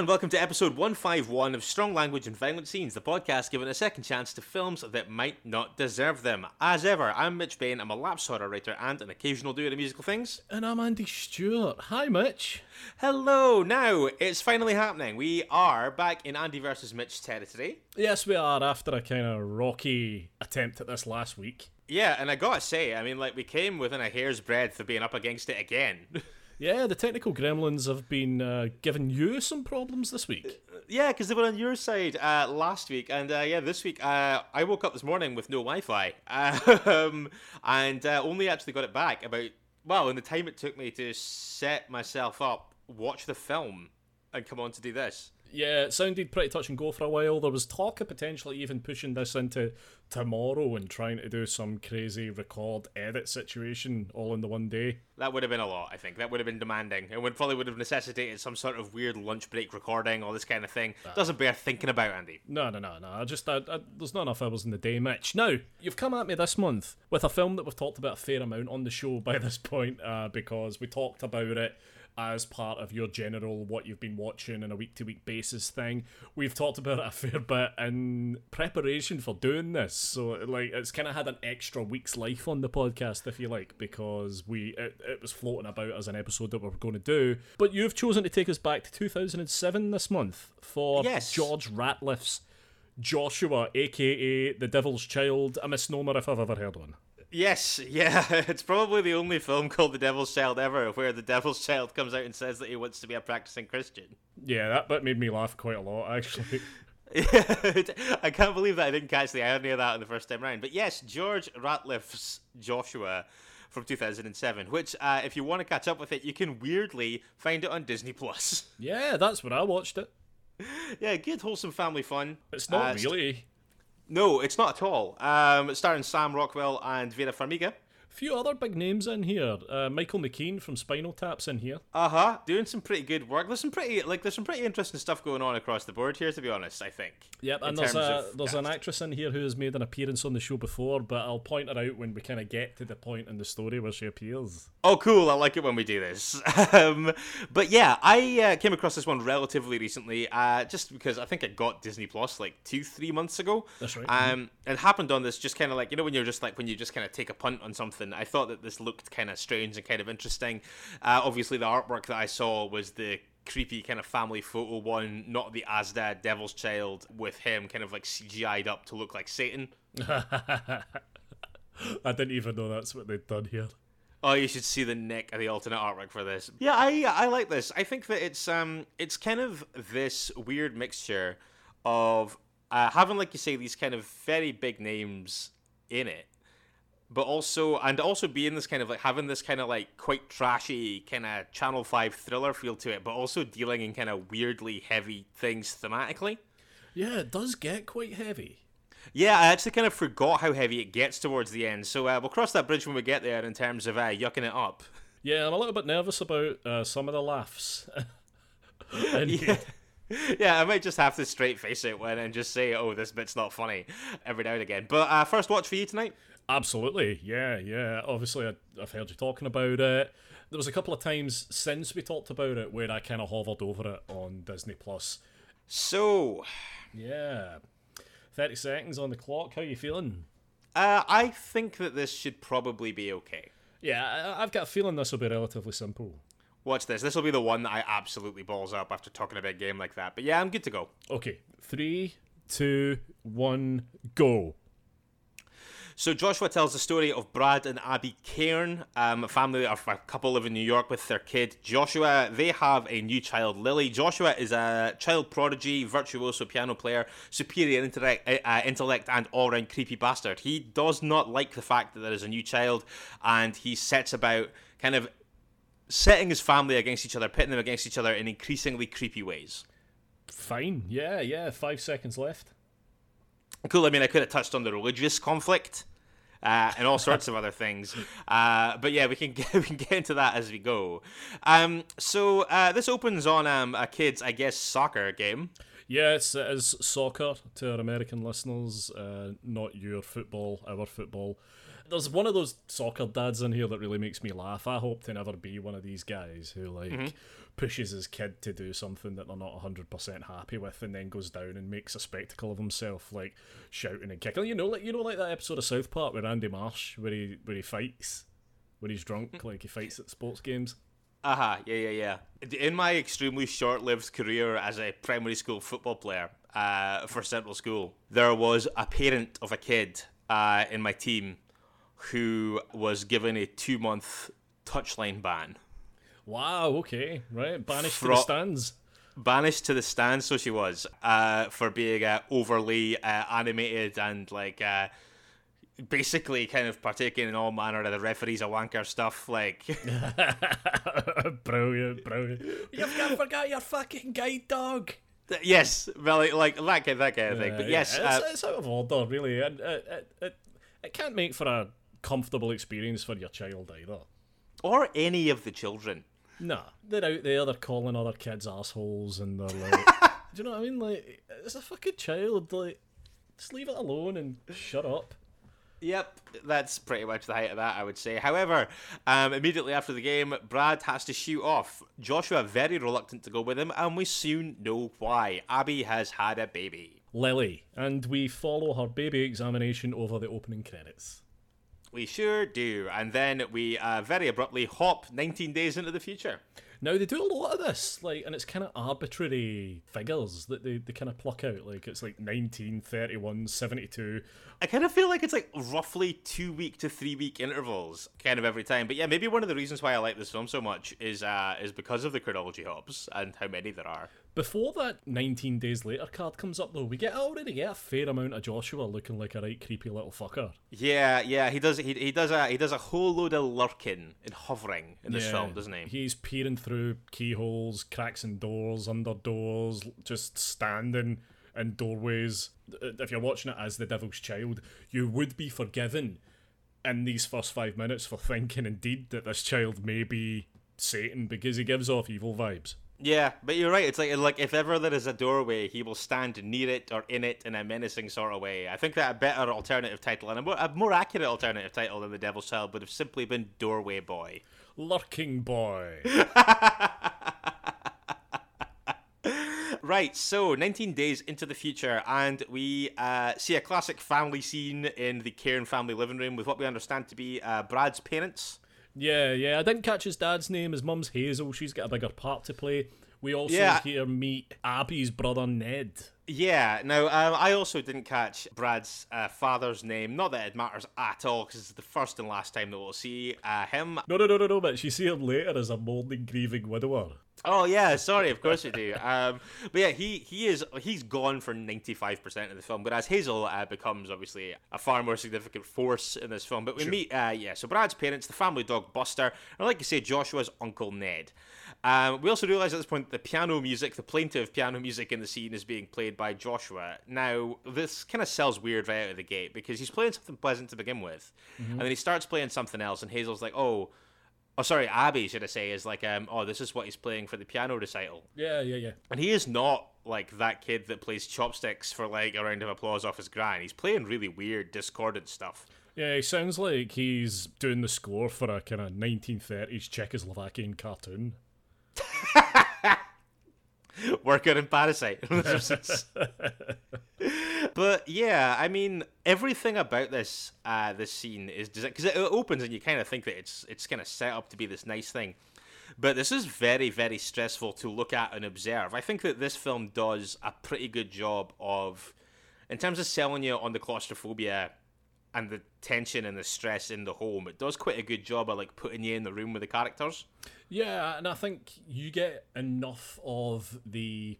And welcome to episode 151 of Strong Language and Violent Scenes, the podcast giving a second chance to films that might not deserve them. As ever, I'm Mitch Bain, I'm a lapsed horror writer and an occasional doer of musical things. And I'm Andy Stewart. Hi, Mitch. Hello! Now, it's finally happening. We are back in Andy versus Mitch territory. Yes, we are after a kind of rocky attempt at this last week. Yeah, and I gotta say, I mean, like, we came within a hair's breadth of being up against it again. Yeah, the technical gremlins have been uh, giving you some problems this week. Yeah, because they were on your side uh, last week, and uh, yeah, this week uh, I woke up this morning with no Wi-Fi, um, and uh, only actually got it back about well, in the time it took me to set myself up, watch the film, and come on to do this. Yeah, it sounded pretty touch and go for a while. There was talk of potentially even pushing this into tomorrow and trying to do some crazy record edit situation all in the one day. That would have been a lot, I think. That would have been demanding. It would probably would have necessitated some sort of weird lunch break recording, all this kind of thing. Doesn't bear thinking about, Andy. No, no, no, no. I just I, I, there's not enough hours in the day, Mitch. Now you've come at me this month with a film that we've talked about a fair amount on the show by this point, uh, because we talked about it as part of your general what you've been watching on a week to week basis thing. We've talked about it a fair bit in preparation for doing this, so like it's kind of had an extra week's life on the podcast, if you like, because we it, it was floating about as an episode that we are going to do. But you've chosen to take us back to 2007 this month for Yes. George Ratliff's Joshua, aka the Devil's Child, a misnomer if I've ever heard one. Yes, yeah, it's probably the only film called The Devil's Child ever where the Devil's Child comes out and says that he wants to be a practicing Christian. Yeah, that bit made me laugh quite a lot, actually. I can't believe that I didn't catch the irony of that in the first time round. But yes, George Ratliff's Joshua from 2007, which, uh, if you want to catch up with it, you can weirdly find it on Disney Plus. Yeah, that's where I watched it. yeah, good wholesome family fun. It's not Uh, really. No, it's not at all. Um, starring Sam Rockwell and Vera Farmiga. A few other big names in here. Uh, Michael McKean from Spinal Tap's in here. Uh huh. Doing some pretty good work. There's some pretty like there's some pretty interesting stuff going on across the board here. To be honest, I think. Yep, and there's a there's an actress in here who has made an appearance on the show before, but I'll point her out when we kind of get to the point in the story where she appears. Oh, cool! I like it when we do this. um, but yeah, I uh, came across this one relatively recently, uh, just because I think it got Disney Plus like two, three months ago. That's right. Um, it happened on this just kind of like you know when you're just like when you just kind of take a punt on something. I thought that this looked kind of strange and kind of interesting. Uh, obviously, the artwork that I saw was the creepy kind of family photo one, not the Asda Devil's Child with him kind of like CGI'd up to look like Satan. I didn't even know that's what they'd done here. Oh, you should see the neck of the alternate artwork for this. Yeah, I I like this. I think that it's um it's kind of this weird mixture of uh, having like you say these kind of very big names in it, but also and also being this kind of like having this kind of like quite trashy kind of Channel Five thriller feel to it, but also dealing in kind of weirdly heavy things thematically. Yeah, it does get quite heavy. Yeah, I actually kind of forgot how heavy it gets towards the end, so uh, we'll cross that bridge when we get there in terms of uh, yucking it up. Yeah, I'm a little bit nervous about uh, some of the laughs. And Yeah. yeah, I might just have to straight face it when and just say, "Oh, this bit's not funny," every now and again. But uh, first watch for you tonight. Absolutely, yeah, yeah. Obviously, I, I've heard you talking about it. There was a couple of times since we talked about it where I kind of hovered over it on Disney Plus. So, Yeah, thirty seconds on the clock. How you feeling? uh, I think that this should probably be okay. Yeah, I, I've got a feeling this will be relatively simple. Watch this. This will be the one that I absolutely balls up after talking about a game like that. But yeah, I'm good to go. Okay, three, two, one, go. So Joshua tells the story of Brad and Abby Cairn, um, a family, a couple live in New York with their kid Joshua. They have a new child, Lily. Joshua is a child prodigy, virtuoso piano player, superior intellect, uh, intellect and all-round creepy bastard. He does not like the fact that there is a new child, and he sets about kind of setting his family against each other, pitting them against each other in increasingly creepy ways. Fine, yeah, yeah. Five seconds left. Cool. I mean, I could have touched on the religious conflict uh, and all sorts of other things. Uh, but yeah, we can get we can get into that as we go. Um, so uh, this opens on um, a kid's, I guess, soccer game. Yes, it is soccer to our American listeners, uh, not your football, our football. There's one of those soccer dads in here that really makes me laugh. I hope to never be one of these guys who like mm-hmm pushes his kid to do something that they're not 100% happy with and then goes down and makes a spectacle of himself like shouting and kicking you know like you know like that episode of South Park with Randy Marsh where he where he fights when he's drunk mm. like he fights at sports games uh-huh yeah yeah yeah in my extremely short-lived career as a primary school football player uh, for central school there was a parent of a kid uh, in my team who was given a two-month touchline ban Wow, okay, right. Banished Fro- to the stands. Banished to the stands, so she was, uh, for being uh, overly uh, animated and like uh, basically kind of partaking in all manner of the referees a wanker stuff. Like, brilliant, brilliant. You've got forgot your fucking guide dog. Yes, well, like, like that kind, that kind of thing. But yes, yeah. it's, uh, it's, out of order, really, and it, it, it, it can't make for a comfortable experience for your child either, or any of the children. Nah, they're out there, they're calling other kids assholes, and they're like, do you know what I mean? Like, it's a fucking child. Like, just leave it alone and shut up. Yep, that's pretty much the height of that, I would say. However, um, immediately after the game, Brad has to shoot off. Joshua very reluctant to go with him, and we soon know why. Abby has had a baby. Lily, and we follow her baby examination over the opening credits. We sure do. And then we uh, very abruptly hop 19 days into the future. Now they do a lot of this, like, and it's kind of arbitrary figures that they, they kind of pluck out. Like it's like 19, 31, 72. I kind of feel like it's like roughly two week to three week intervals, kind of every time. But yeah, maybe one of the reasons why I like this film so much is uh, is because of the chronology hops and how many there are. Before that 19 days later card comes up, though, we get already get a fair amount of Joshua looking like a right creepy little fucker. Yeah, yeah, he does. He, he does a he does a whole load of lurking and hovering in this yeah, film, doesn't he? He's peering through keyholes, cracks in doors, under doors, just standing in doorways. Uh, if you're watching it as the Devil's Child, you would be forgiven in these first five minutes for thinking indeed that this child may be Satan because he gives off evil vibes. Yeah, but you're right. It's like like if ever there is a doorway, he will stand near it or in it in a menacing sort of way. I think that a better alternative title and a more, a more accurate alternative title than The Devil's Child would have simply been Doorway Boy. Lurking Boy. right, so 19 days into the future, and we uh, see a classic family scene in the Cairn family living room with what we understand to be uh, Brad's parents. Yeah, yeah. I didn't catch his dad's name. His mum's Hazel. She's got a bigger part to play. We also yeah. here meet Abby's brother Ned. Yeah. Now, um, I also didn't catch Brad's uh, father's name. Not that it matters at all, because it's the first and last time that we'll see uh, him. No, no, no, no, no. But you see him later as a mourning, grieving widower. Oh yeah, sorry, of course we do. Um, but yeah, he he is he's gone for ninety five percent of the film, but as Hazel uh, becomes obviously a far more significant force in this film. But we sure. meet uh, yeah, so Brad's parents, the family dog Buster, and like you say, Joshua's uncle Ned. Um, we also realise at this point the piano music, the plaintive piano music in the scene, is being played by Joshua. Now, this kind of sells weird right out of the gate because he's playing something pleasant to begin with, mm-hmm. and then he starts playing something else, and Hazel's like, "Oh, oh, sorry, Abby, should I say, is like, um, oh, this is what he's playing for the piano recital." Yeah, yeah, yeah. And he is not like that kid that plays chopsticks for like a round of applause off his grind. He's playing really weird, discordant stuff. Yeah, he sounds like he's doing the score for a kind of 1930s Czechoslovakian cartoon. Working in Parasite. but yeah, I mean, everything about this uh, this scene is because it opens and you kind of think that it's it's kind of set up to be this nice thing. But this is very, very stressful to look at and observe. I think that this film does a pretty good job of, in terms of selling you on the claustrophobia and the tension and the stress in the home. It does quite a good job of like putting you in the room with the characters. Yeah, and I think you get enough of the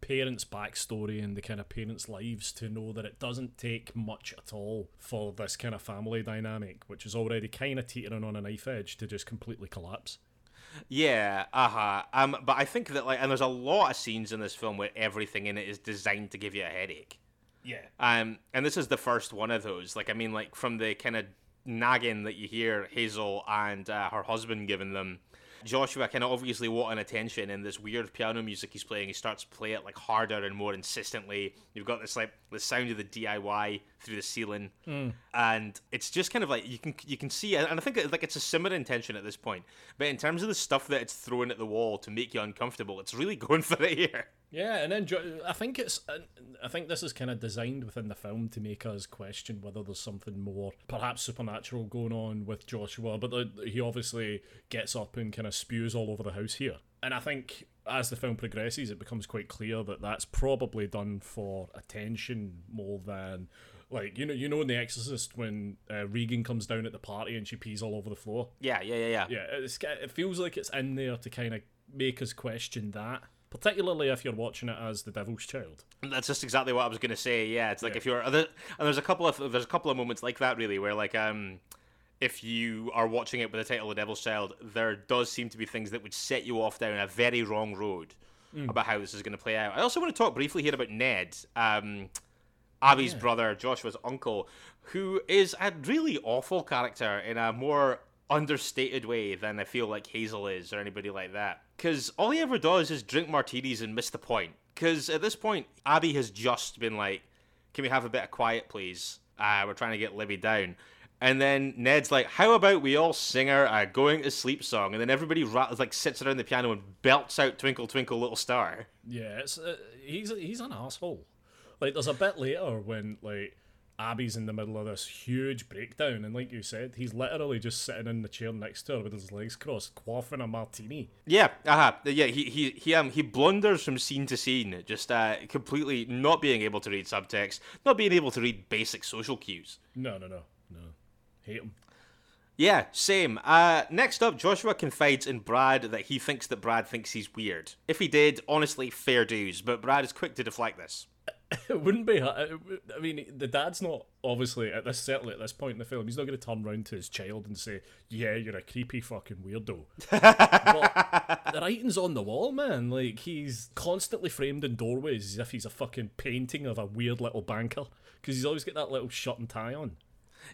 parents' backstory and the kind of parents' lives to know that it doesn't take much at all for this kind of family dynamic, which is already kind of teetering on a knife edge, to just completely collapse. Yeah, uh huh. Um, but I think that like, and there's a lot of scenes in this film where everything in it is designed to give you a headache. Yeah. Um, and this is the first one of those. Like, I mean, like from the kind of nagging that you hear Hazel and uh, her husband giving them. Joshua kind of obviously wanting attention, and this weird piano music he's playing, he starts to play it like harder and more insistently. You've got this like the sound of the DIY through the ceiling, mm. and it's just kind of like you can you can see, and I think it, like it's a similar intention at this point. But in terms of the stuff that it's throwing at the wall to make you uncomfortable, it's really going for it here. Yeah, and then I think it's I think this is kind of designed within the film to make us question whether there's something more, perhaps supernatural, going on with Joshua. But he obviously gets up and kind of spews all over the house here, and I think as the film progresses, it becomes quite clear that that's probably done for attention more than like you know you know in The Exorcist when uh, Regan comes down at the party and she pees all over the floor. Yeah, yeah, yeah, yeah. Yeah, it feels like it's in there to kind of make us question that particularly if you're watching it as the Devil's Child. That's just exactly what I was gonna say. Yeah, it's like yeah. if you're other and there's a couple of there's a couple of moments like that really where like um if you are watching it with the title The Devil's Child, there does seem to be things that would set you off down a very wrong road mm. about how this is going to play out. I also want to talk briefly here about Ned, um, Abby's yeah. brother, Joshua's uncle, who is a really awful character in a more understated way than I feel like Hazel is or anybody like that. Because all he ever does is drink martinis and miss the point. Because at this point, Abby has just been like, "Can we have a bit of quiet, please? Uh, we're trying to get Libby down." And then Ned's like, "How about we all sing our uh, going to sleep song?" And then everybody ra- like sits around the piano and belts out "Twinkle Twinkle Little Star." Yeah, it's, uh, he's he's an asshole. Like, there's a bit later when like Abby's in the middle of this huge breakdown, and like you said, he's literally just sitting in the chair next to her with his legs crossed, quaffing a martini. Yeah, uh-huh. yeah. He he he um he blunders from scene to scene, just uh, completely not being able to read subtext, not being able to read basic social cues. No, no, no, no. Hate him. Yeah, same. Uh, next up, Joshua confides in Brad that he thinks that Brad thinks he's weird. If he did, honestly, fair dues. But Brad is quick to deflect this. it wouldn't be. I mean, the dad's not obviously at this certainly at this point in the film. He's not going to turn around to his child and say, "Yeah, you're a creepy fucking weirdo." but the writing's on the wall, man. Like he's constantly framed in doorways as if he's a fucking painting of a weird little banker because he's always got that little shirt and tie on.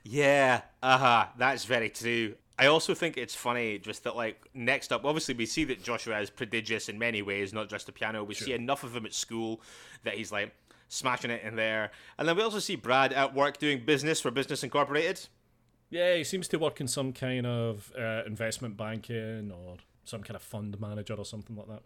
Yeah, uh huh. That's very true. I also think it's funny just that like next up, obviously we see that Joshua is prodigious in many ways, not just the piano. We sure. see enough of him at school that he's like smashing it in there. And then we also see Brad at work doing business for Business Incorporated. Yeah, he seems to work in some kind of uh, investment banking or some kind of fund manager or something like that.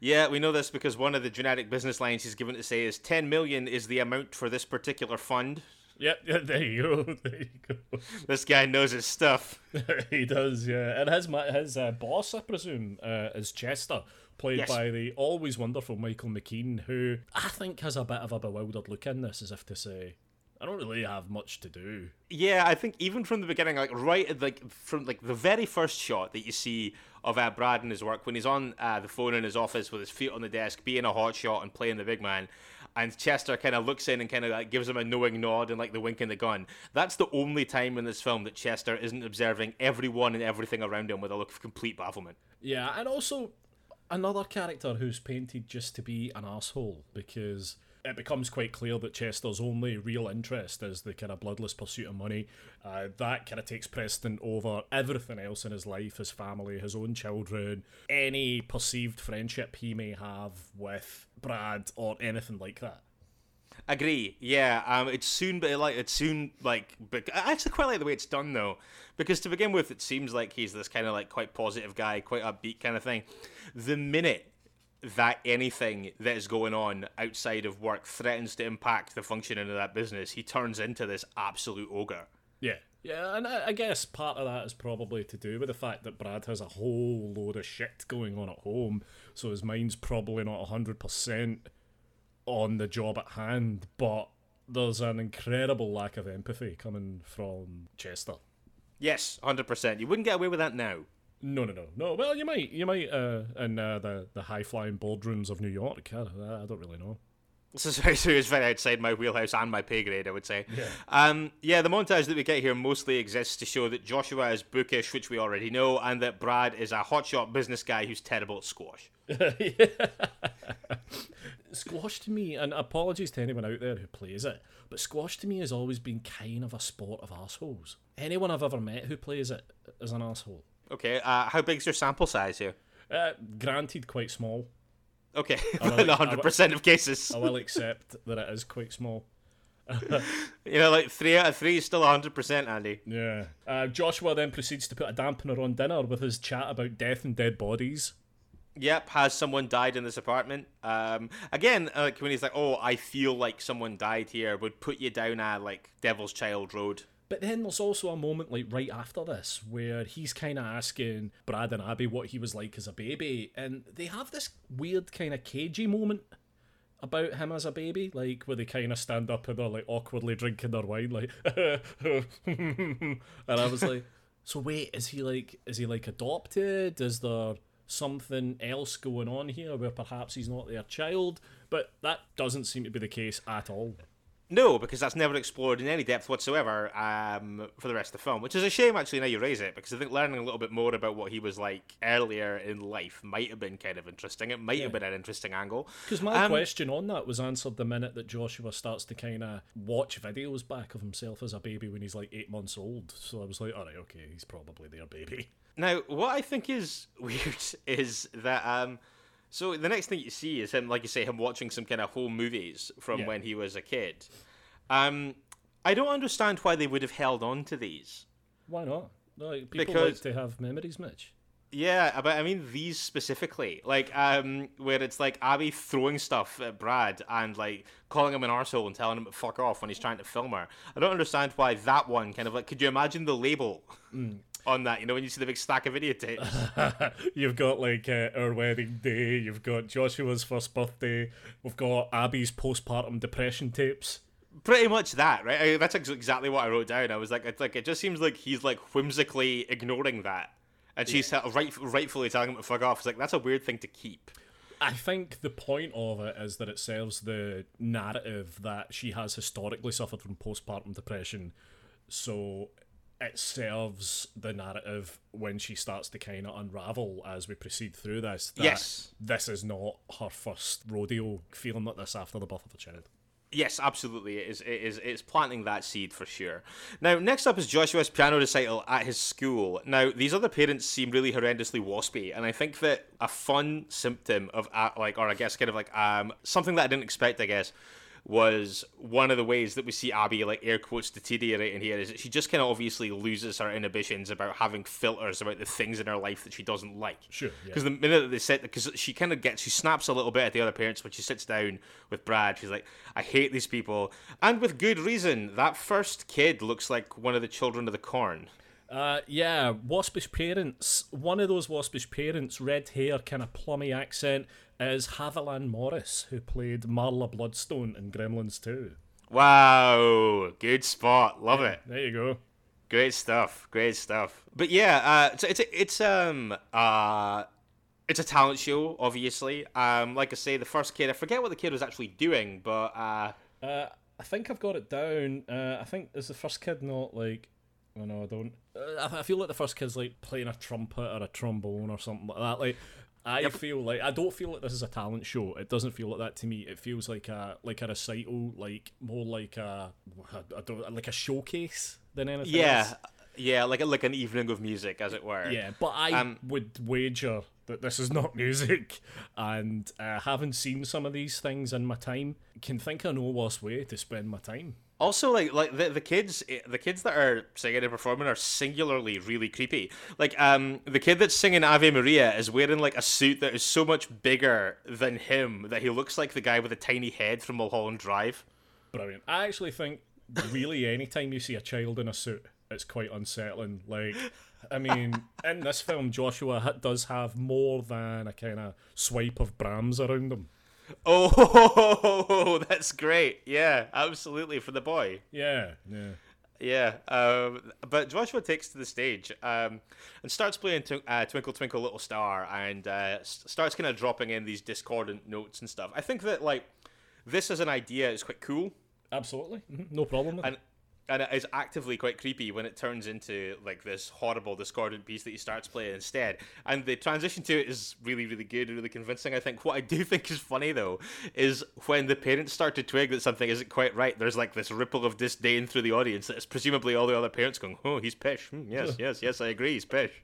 Yeah, we know this because one of the generic business lines he's given to say is 10 million is the amount for this particular fund. Yeah, yeah, there you go. There you go. This guy knows his stuff. he does, yeah. And his his uh, boss, I presume, uh, is Chester, played yes. by the always wonderful Michael McKean, who I think has a bit of a bewildered look in this, as if to say, I don't really have much to do. Yeah, I think even from the beginning, like right at like from like the very first shot that you see of uh, Brad and his work when he's on uh, the phone in his office with his feet on the desk, being a hot shot and playing the big man. And Chester kind of looks in and kind of like gives him a knowing nod and like the wink and the gun. That's the only time in this film that Chester isn't observing everyone and everything around him with a look of complete bafflement. Yeah, and also another character who's painted just to be an asshole because it becomes quite clear that Chester's only real interest is the kind of bloodless pursuit of money. Uh, that kind of takes precedent over everything else in his life, his family, his own children, any perceived friendship he may have with Brad or anything like that. Agree. Yeah. Um. It's soon, but like it's soon, like. But I actually quite like the way it's done though, because to begin with, it seems like he's this kind of like quite positive guy, quite upbeat kind of thing. The minute that anything that is going on outside of work threatens to impact the functioning of that business, he turns into this absolute ogre. Yeah. Yeah, and I, guess part of that is probably to do with the fact that Brad has a whole load of shit going on at home, so his mind's probably not 100% on the job at hand, but there's an incredible lack of empathy coming from Chester. Yes, hundred percent. You wouldn't get away with that now. No, no, no, no. Well, you might, you might, uh, in uh, the the high flying boardrooms of New York. I, I don't really know. This is very, so it's very outside my wheelhouse and my pay grade, I would say. Yeah. Um, yeah, the montage that we get here mostly exists to show that Joshua is bookish, which we already know, and that Brad is a hotshot business guy who's terrible at squash. squash to me, and apologies to anyone out there who plays it, but squash to me has always been kind of a sport of assholes. Anyone I've ever met who plays it is an asshole. Okay, uh, how big's your sample size here? Uh, granted, quite small. Okay, in hundred percent of cases. I will accept that it is quite small. you know, like three out of three is still hundred percent, Andy. Yeah. Uh, Joshua then proceeds to put a dampener on dinner with his chat about death and dead bodies. Yep, has someone died in this apartment? Um, again, when he's like, "Oh, I feel like someone died here," would put you down at like Devil's Child Road. But then there's also a moment like right after this where he's kind of asking Brad and Abby what he was like as a baby, and they have this weird kind of cagey moment about him as a baby, like where they kind of stand up and they're like awkwardly drinking their wine, like, and I was like, so wait, is he like, is he like adopted? Is there something else going on here where perhaps he's not their child? But that doesn't seem to be the case at all. No, because that's never explored in any depth whatsoever um, for the rest of the film, which is a shame actually now you raise it, because I think learning a little bit more about what he was like earlier in life might have been kind of interesting. It might yeah. have been an interesting angle. Because my um, question on that was answered the minute that Joshua starts to kind of watch videos back of himself as a baby when he's like eight months old. So I was like, all right, okay, he's probably their baby. Now, what I think is weird is that. Um, so the next thing you see is him, like you say, him watching some kind of home movies from yeah. when he was a kid. Um, I don't understand why they would have held on to these. Why not? Like, people because, like to have memories, Mitch. Yeah, but I mean these specifically, like um, where it's like Abby throwing stuff at Brad and like calling him an arsehole and telling him to fuck off when he's trying to film her. I don't understand why that one kind of like. Could you imagine the label? Mm on that. You know, when you see the big stack of videotapes. you've got like uh, our wedding day. You've got Joshua's first birthday. We've got Abby's postpartum depression tapes. Pretty much that, right? I, that's exactly what I wrote down. I was like, it's like it just seems like he's like whimsically ignoring that, and she's yeah. right, rightfully telling him to fuck off. It's like that's a weird thing to keep. I think the point of it is that it serves the narrative that she has historically suffered from postpartum depression. So it serves the narrative when she starts to kind of unravel as we proceed through this. yes, this is not her first rodeo feeling like this after the birth of a child. Yes, absolutely. It is. It is. It's planting that seed for sure. Now, next up is Joshua's piano recital at his school. Now, these other parents seem really horrendously waspy, and I think that a fun symptom of, uh, like, or I guess kind of like um something that I didn't expect, I guess, was one of the ways that we see Abby like air quotes deteriorating here is that she just kind of obviously loses her inhibitions about having filters about the things in her life that she doesn't like. Sure. Because yeah. the minute that they sit, because she kind of gets, she snaps a little bit at the other parents when she sits down with Brad. She's like, "I hate these people," and with good reason. That first kid looks like one of the children of the corn. Uh, yeah, waspish parents. One of those waspish parents, red hair, kind of plummy accent, is Haviland Morris, who played Marla Bloodstone in Gremlins 2. Wow, good spot. Love yeah, it. There you go. Great stuff. Great stuff. But yeah, uh, it's it's it's um uh it's a talent show, obviously. Um, like I say, the first kid, I forget what the kid was actually doing, but uh, uh I think I've got it down. Uh, I think is the first kid not like. Oh no, I don't. Uh, I feel like the first kid's like playing a trumpet or a trombone or something like that. Like I yep. feel like I don't feel like this is a talent show. It doesn't feel like that to me. It feels like a like a recital, like more like a I don't like a showcase than anything. Yeah, else. yeah, like a, like an evening of music, as it were. Yeah, but I um, would wager that this is not music, and uh, having seen some of these things in my time, can think of no worse way to spend my time. Also, like like the, the kids eh, the kids that are singing and performing are singularly really creepy. Like um the kid that's singing Ave Maria is wearing like a suit that is so much bigger than him that he looks like the guy with a tiny head from Mulholland Drive. Brilliant. I actually think really anytime you see a child in a suit, it's quite unsettling. Like I mean, in this film, Joshua does have more than a kind of swipe of Brahms around him. Oh, that's great. Yeah, absolutely for the boy. Yeah, yeah. Yeah, um, but Joshua takes to the stage um, and starts playing tw- uh, "Twinkle Twinkle Little Star" and uh, s- starts kind of dropping in these discordant notes and stuff. I think that like this as an idea is quite cool Absolutely, Mhm, no problem. With and and it is actively quite creepy when it turns into like this horrible discordant piece that he starts playing instead. And the transition to it is really really good and really convincing i think. What i do think is funny though is when the parents start to twig that something isn't quite right there's like this ripple of disdain through the audience that is presumably all the other parents going oh he's pish. Hmm, yes yes yes i agree he's pish.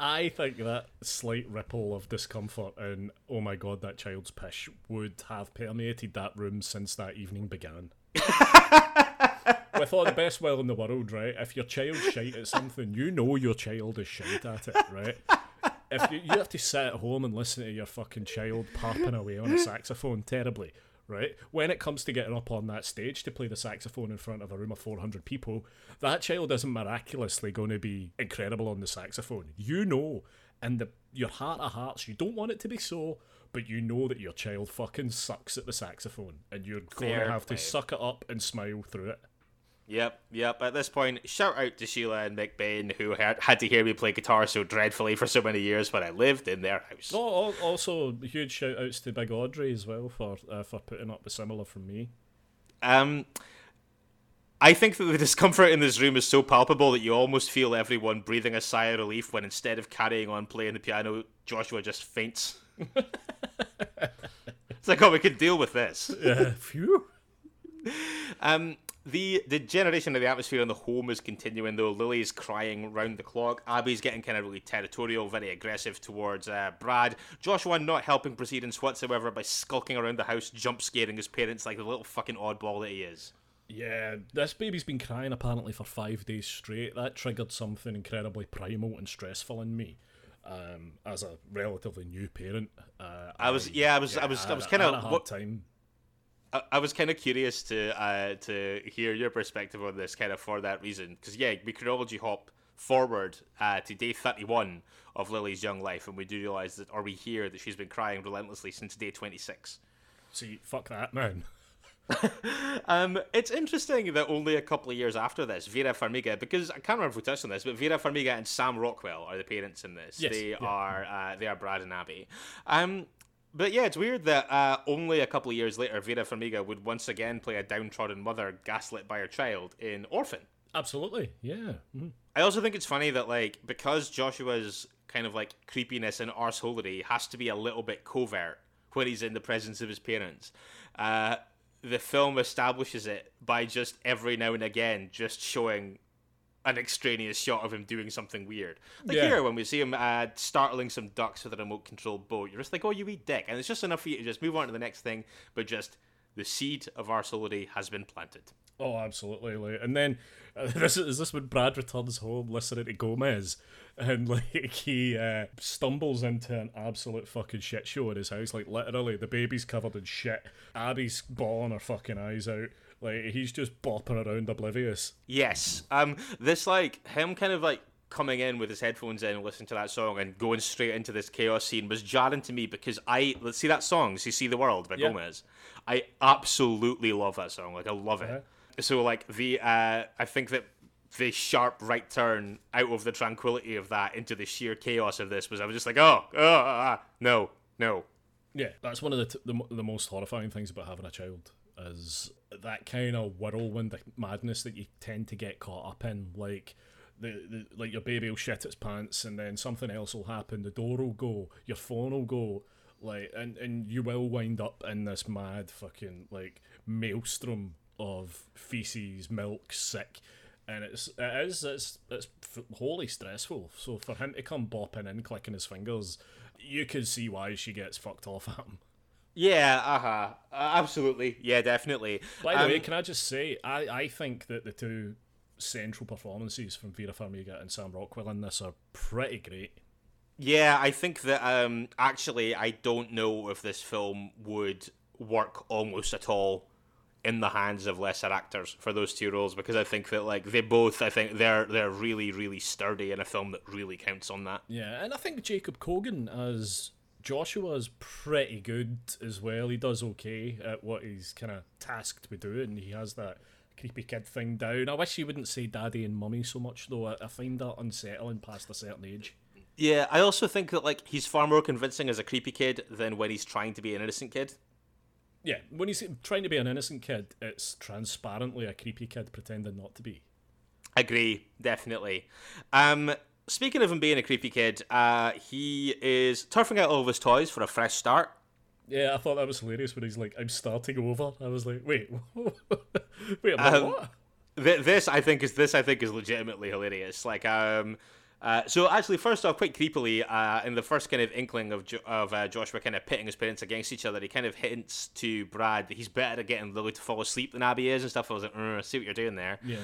I think that slight ripple of discomfort and oh my god, that child's pish would have permeated that room since that evening began. With all the best will in the world, right? If your child's shite at something, you know your child is shite at it, right? If you, you have to sit at home and listen to your fucking child parping away on a saxophone terribly, right? When it comes to getting up on that stage to play the saxophone in front of a room of 400 people, that child isn't miraculously going to be incredible on the saxophone. You know, in the your heart of hearts, you don't want it to be so, but you know that your child fucking sucks at the saxophone, and you're going Fair to have to suck it up and smile through it. Yep, yep. At this point, shout out to Sheila and Mick Bain, who had, had to hear me play guitar so dreadfully for so many years when I lived in their house. Oh, also huge shout outs to Big Audrey as well for uh, for putting up with similar from me. Um, I think that the discomfort in this room is so palpable that you almost feel everyone breathing a sigh of relief when instead of carrying on playing the piano, Joshua just faints. it's like, oh, we can deal with this. Yeah, phew. Um, the the generation of the atmosphere in the home is continuing though. Lily's crying round the clock. Abby's getting kind of really territorial, very aggressive towards uh, Brad. Joshua not helping proceedings whatsoever by skulking around the house, jump scaring his parents like the little fucking oddball that he is. Yeah, this baby's been crying apparently for five days straight. That triggered something incredibly primal and stressful in me. Um, as a relatively new parent, uh, I was yeah, I was I was I was kind of hard what time. I, I was kind of curious to uh, to hear your perspective on this, kind of for that reason, because yeah, we chronology hop forward uh, to day thirty one of Lily's young life, and we do realize that, or we hear that she's been crying relentlessly since day twenty six. See, fuck that, man. Um, it's interesting that only a couple of years after this, Vera Farmiga, because I can't remember if we touched on this, but Vera Farmiga and Sam Rockwell are the parents in this. Yes, they yeah. are uh, they are Brad and Abby. Um, but yeah, it's weird that uh, only a couple of years later, Vera Farmiga would once again play a downtrodden mother gaslit by her child in Orphan. Absolutely, yeah. mhm. I also think it's funny that like because Joshua's kind of like creepiness and arseholery has to be a little bit covert when he's in the presence of his parents. Uh, the film establishes it by just every now and again just showing an extraneous shot of him doing something weird. Like Yeah. here when we see him uh, startling some ducks with a remote controlled boat, you're just like, oh, you eat dick, and it's just enough for you to just move on to the next thing. But just the seed of arseholery has been planted. Oh, absolutely. Like, and then uh, this is, is this when Brad returns home listening to Gomez, and like he uh, stumbles into an absolute fucking shit show in his house. Like literally, the baby's covered in shit. Abby's bawling her fucking eyes out. Like he's just bopping around oblivious. Yes. Um. This like him kind of like coming in with his headphones in and listening to that song and going straight into this chaos scene was jarring to me because I let's see that song, "So See the World" by Yeah. Gomez. I absolutely love that song. Like I love it. Uh-huh. So like the uh, I think that the sharp right turn out of the tranquility of that into the sheer chaos of this was I was just like, oh, oh ah, no, no. Yeah, that's one of the, t- the the most horrifying things about having a child is that kind of whirlwind madness that you tend to get caught up in. Like the, the like your baby will shit its pants, and then something else will happen. The door will go, your phone will go, like, and and you will wind up in this mad fucking like maelstrom of feces, milk, sick. And it's it is it's it's wholly stressful. So for him to come bopping in, clicking his fingers, you could see why she gets fucked off at him. Yeah, uh-huh. Uh, absolutely. Yeah, definitely. By the Um, way, can I just say, I, I think that the two central performances from Vera Farmiga and Sam Rockwell in this are pretty great. Yeah, I think that um actually I don't know if this film would work almost at all in the hands of lesser actors for those two roles because I think that like they both I think they're they're really really sturdy in a film that really counts on that. Yeah, and I think Jacob Kogan as Joshua's pretty good as well. He does okay at what he's kind of tasked with doing. He has that creepy kid thing down. I wish he wouldn't say daddy and mummy so much though. I, I find that unsettling past a certain age. Yeah, I also think that like he's far more convincing as a creepy kid than when he's trying to be an innocent kid. Yeah, when he's trying to be an innocent kid, it's transparently a creepy kid pretending not to be. Agree, definitely. Um, speaking of him being a creepy kid, uh, he is turfing out all of his toys for a fresh start. Yeah, I thought that was hilarious when he's like, "I'm starting over." I was like, "Wait, wait, um, what?" Th- this I think is this I think is legitimately hilarious. Like, um, uh, so actually, first off, quite creepily, uh, in the first kind of inkling of jo- of uh, Joshua kind of pitting his parents against each other, he kind of hints to Brad that he's better at getting Lily to fall asleep than Abby is and stuff. I was like, mm, see what you're doing there. Yeah.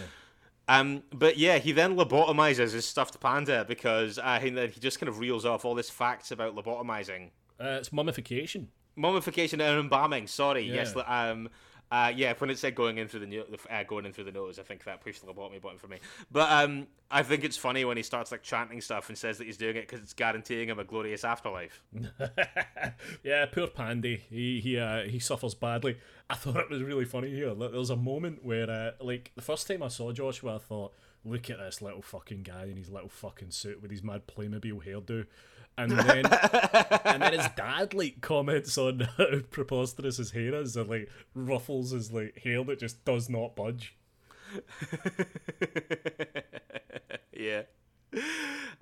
Um, but yeah, he then lobotomizes his stuffed panda because uh, he, he just kind of reels off all this facts about lobotomizing. Uh, it's mummification. Mummification and embalming. Sorry, yeah. yes. Um, uh, yeah, when it said going in through the uh, going in through the nose, I think that pushed the lobotomy button for me. But um, I think it's funny when he starts like chanting stuff and says that he's doing it because it's guaranteeing him a glorious afterlife. yeah, poor Pandy. He he uh, he suffers badly. I thought it was really funny here. There was a moment where, uh, like, the first time I saw Joshua, I thought, "Look at this little fucking guy in his little fucking suit with his mad Playmobil hairdo." And then and then his dad like comments on how preposterous his hair is and like ruffles his like hair that just does not budge. yeah.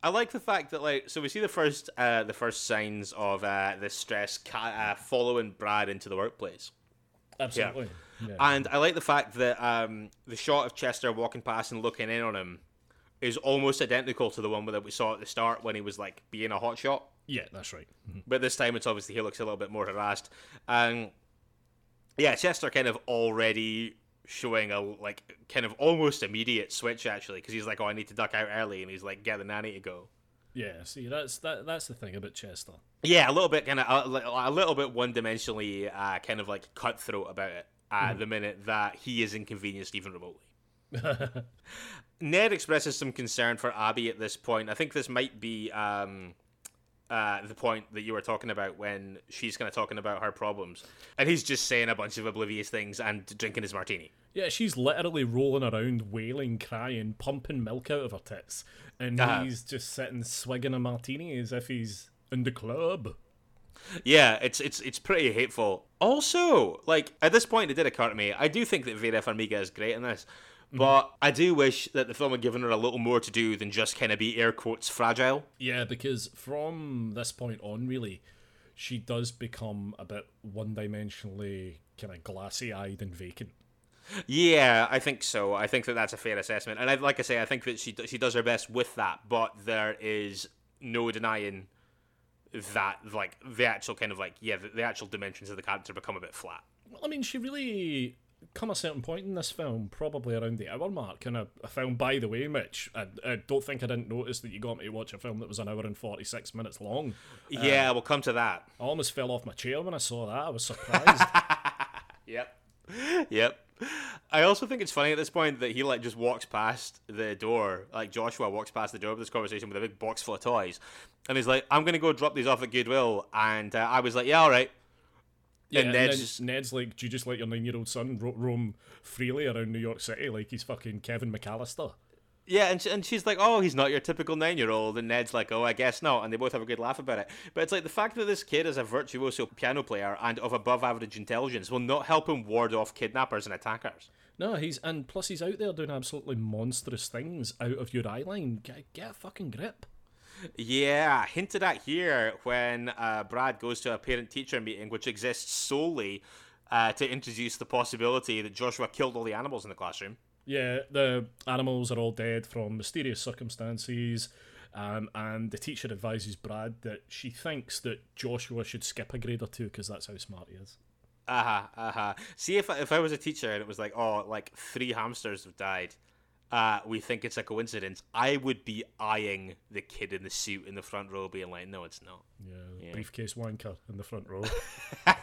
I like the fact that like so we see the first uh the first signs of uh the stress ca- uh, following Brad into the workplace. Absolutely. Yeah. Yeah. And I like the fact that um the shot of Chester walking past and looking in on him is almost identical to the one that we saw at the start when he was like being a hotshot. Yeah, that's right. Mm-hmm. But this time it's obviously he looks a little bit more harassed. And yeah, Chester kind of already showing a like kind of almost immediate switch actually because he's like, oh, I need to duck out early, and he's like, get the nanny to go. Yeah, see, that's that that's the thing about Chester. Yeah, a little bit kind of a, a, little bit one dimensionally, uh, kind of like cutthroat about it. Uh, mm-hmm. The minute that he is inconvenienced even remotely. Ned expresses some concern for Abby at this point. I think this might be um, uh, the point that you were talking about when she's kind of talking about her problems, and he's just saying a bunch of oblivious things and drinking his martini. Yeah, she's literally rolling around, wailing, crying, pumping milk out of her tits, and uh-huh. he's just sitting swigging a martini as if he's in the club. Yeah, it's it's it's pretty hateful. Also, like at this point, it did occur to me. I do think that Vera Farmiga is great in this. Mm-hmm. But I do wish that the film had given her a little more to do than just kind of be air quotes fragile. Yeah, because from this point on, really, she does become a bit one dimensionally kind of glassy eyed and vacant. Yeah, I think so. I think that that's a fair assessment, and I, like I say, I think that she she does her best with that. But there is no denying that, like the actual kind of like yeah, the, the actual dimensions of the character become a bit flat. Well, I mean, she really come a certain point in this film, probably around the hour mark, and a, a film, by the way, Mitch, I, I, don't think I didn't notice that you got me to watch a film that was an hour and 46 minutes long. Yeah, um, we'll come to that. I almost fell off my chair when I saw that. I was surprised. yep. Yep. I also think it's funny at this point that he like just walks past the door, like Joshua walks past the door of this conversation with a big box full of toys, and he's like, "I'm gonna go drop these off at Goodwill," and uh, I was like, "Yeah, all right." Yeah, and, Ned's, just, Ned's like, do you just let your nine-year-old son ro- roam freely around New York City like he's fucking Kevin McCallister? Yeah, and, and she's like, oh, he's not your typical nine-year-old, and Ned's like, oh, I guess not, and they both have a good laugh about it. But it's like the fact that this kid is a virtuoso piano player and of above-average intelligence will not help him ward off kidnappers and attackers. No, he's and plus he's out there doing absolutely monstrous things out of your eye line. Get, get a fucking grip. Yeah, hinted at here when uh, Brad goes to a parent teacher meeting, which exists solely uh, to introduce the possibility that Joshua killed all the animals in the classroom. Yeah, the animals are all dead from mysterious circumstances. Um, and the teacher advises Brad that she thinks that Joshua should skip a grade or two because that's how smart he is. Uh huh. Uh huh. See, if if I was a teacher and it was like, oh, like three hamsters have died, uh, we think it's a coincidence, I would be eyeing the kid in the suit in the front row, being like, no, it's not. Yeah, yeah. briefcase wanker in the front row.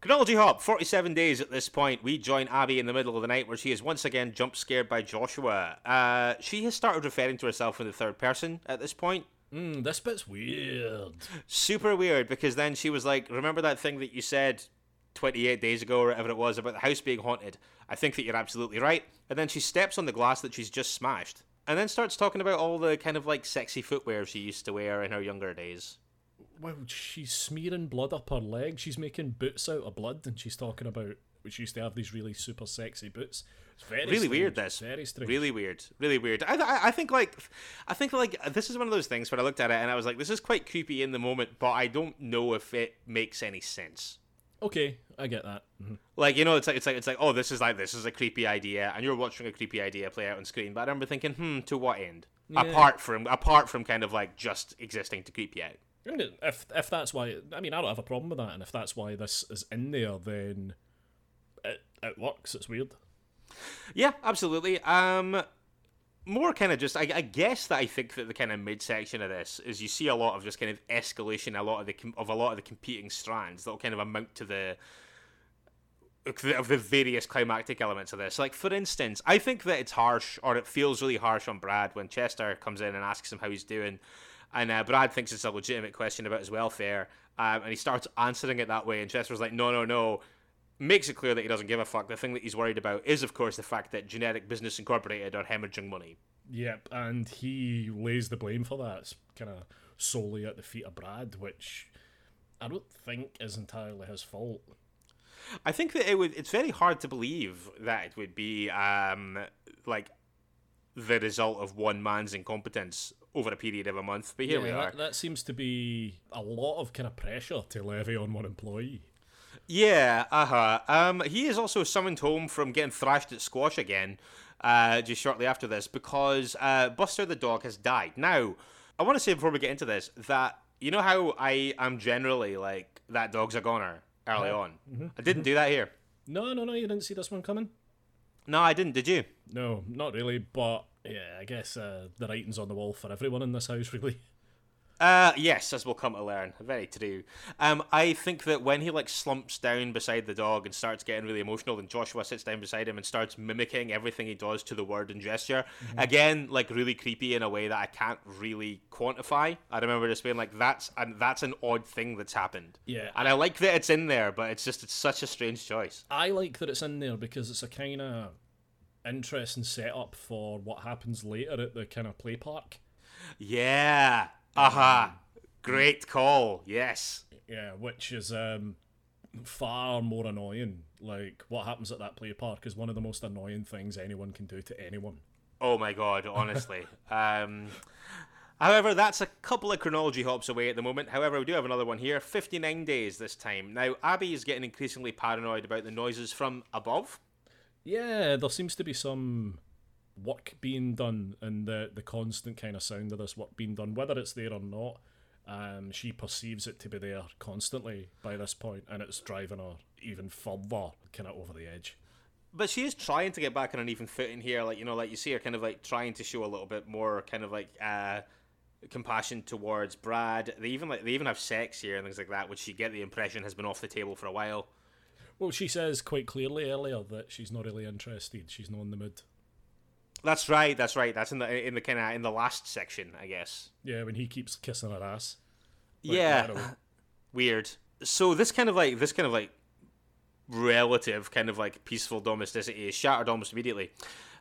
Chronology Hop, 47 days at this point. We join Abby in the middle of the night where she is once again jump scared by Joshua. Uh, she has started referring to herself in the third person at this point. Mm, this bit's weird. Super weird because then she was like, "Remember that thing that you said 28 days ago or whatever it was about the house being haunted? I think that you're absolutely right." And then she steps on the glass that she's just smashed, and then starts talking about all the kind of like sexy footwear she used to wear in her younger days. Well, she's smearing blood up her leg. She's making boots out of blood, and she's talking about she used to have these really super sexy boots. It's very really strange. weird. This very strange. Really weird. Really weird. I, I I think like I think like this is one of those things where I looked at it and I was like, this is quite creepy in the moment, but I don't know if it makes any sense. Okay, I get that. hmm Like you know, it's like it's like it's like oh, this is like this is a creepy idea, and you're watching a creepy idea play out on screen. But I remember thinking, hmm, to what end? Yeah. Apart from apart from kind of like just existing to creep you out. If if that's why, I mean, I don't have a problem with that. And if that's why this is in there, then it it works. It's weird. Yeah, absolutely. Um, more kind of just, I, I guess that I think that the kind of midsection of this is you see a lot of just kind of escalation, a lot of the of a lot of the competing strands that'll kind of amount to the of the various climactic elements of this. Like for instance, I think that it's harsh, or it feels really harsh on Brad when Chester comes in and asks him how he's doing, and uh, Brad thinks it's a legitimate question about his welfare, um, and he starts answering it that way, and Chester's like, no, no, no. Makes it clear that he doesn't give a fuck. The thing that he's worried about is, of course, the fact that Genetic Business Incorporated are hemorrhaging money. Yep, and he lays the blame for that. It's kind of solely at the feet of Brad, which I don't think is entirely his fault. I think that it would. It's very hard to believe that it would be um, like the result of one man's incompetence over a period of a month. But here we are. that, that seems to be a lot of kind of pressure to levy on one employee. Yeah, uh huh. Um, he is also summoned home from getting thrashed at squash again, uh, just shortly after this, because uh, Buster the dog has died. Now, I want to say before we get into this that you know how I am generally like that dog's a goner early on. I didn't do that here. No, no, no, you didn't see this one coming? No, I didn't. Did you? No, not really, but yeah, I guess uh, the writing's on the wall for everyone in this house, really. Uh, yes, as we'll come to learn. Very true. Um, I think that when he like slumps down beside the dog and starts getting really emotional, and Joshua sits down beside him and starts mimicking everything he does to the word and gesture, again, like really creepy in a way that I can't really quantify. I remember just being like, "That's and that's an odd thing that's happened." Yeah, And I like that it's in there, but it's just it's such a strange choice. I like that it's in there because it's a kind of interesting setup for what happens later at the kind of play park. Yeah. Aha. Great call. Yes. Yeah, which is um, far more annoying. Like what happens at that play park is one of the most annoying things anyone can do to anyone. Oh my god, honestly. um, however, that's a couple of chronology hops away at the moment. However, we do have another one here 59 days this time. Now, Abby is getting increasingly paranoid about the noises from above. Yeah, there seems to be some work being done and the the constant kind of sound of this work being done, whether it's there or not. Um, she perceives it to be there constantly by this point, and it's driving her even further kind of over the edge. But she is trying to get back on an even footing here. Like, you know, like you see her kind of like trying to show a little bit more kind of like uh, compassion towards Brad. They even like they even have sex here and things like that, which you get the impression has been off the table for a while. Well, she says quite clearly earlier that she's not really interested. She's not in the mood. That's right. That's right. That's in the in the kind of in the last section, I guess. Yeah, when he keeps kissing her ass. Like, yeah. weird. So this kind of like this kind of like relative kind of like peaceful domesticity is shattered almost immediately,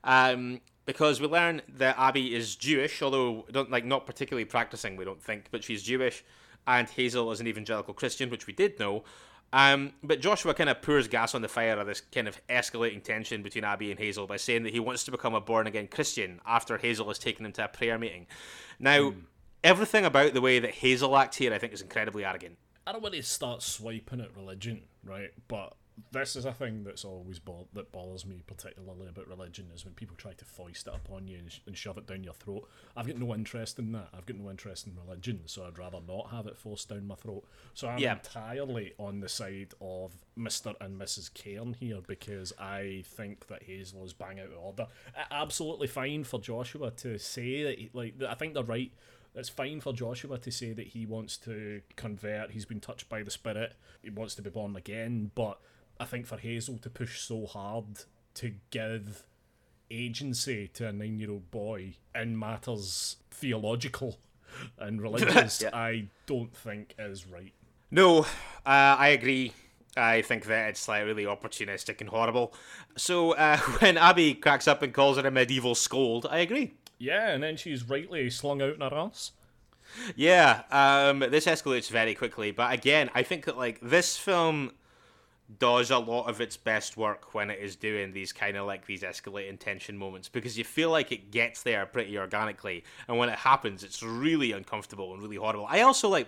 um, because we learn that Abby is Jewish, although don't like not particularly practicing. We don't think, but she's Jewish, and Hazel is an evangelical Christian, which we did know. Um, but Joshua kind of pours gas on the fire of this kind of escalating tension between Abby and Hazel by saying that he wants to become a born again Christian after Hazel has taken him to a prayer meeting. Now, everything about the way that Hazel acts here, I think, is incredibly arrogant. I don't want to start swiping at religion, right? But this is a thing that's always bo- that bothers me particularly about religion is when people try to foist it upon you and, sh- and shove it down your throat. I've got no interest in that. I've got no interest in religion, so I'd rather not have it forced down my throat. So I'm Yeah. entirely on the side of Mr. and Mrs. Cairn here because I think that Hazel is bang out of order. Absolutely fine for Joshua to say that, he, like, I think they're right it's fine for Joshua to say that he wants to convert, he's been touched by the Spirit, he wants to be born again, but I think for Hazel to push so hard to give agency to a nine year old boy in matters theological and religious, Yeah. I don't think is right. No, uh, I agree. I think that it's like really opportunistic and horrible. So uh, when Abby cracks up and calls her a medieval scold, I agree. Yeah, and then she's rightly slung out in her ass. Yeah, um, this escalates very quickly, but again, I think that like this film does a lot of its best work when it is doing these kind of like these escalating tension moments because you feel like it gets there pretty organically, and when it happens, it's really uncomfortable and really horrible. I also like,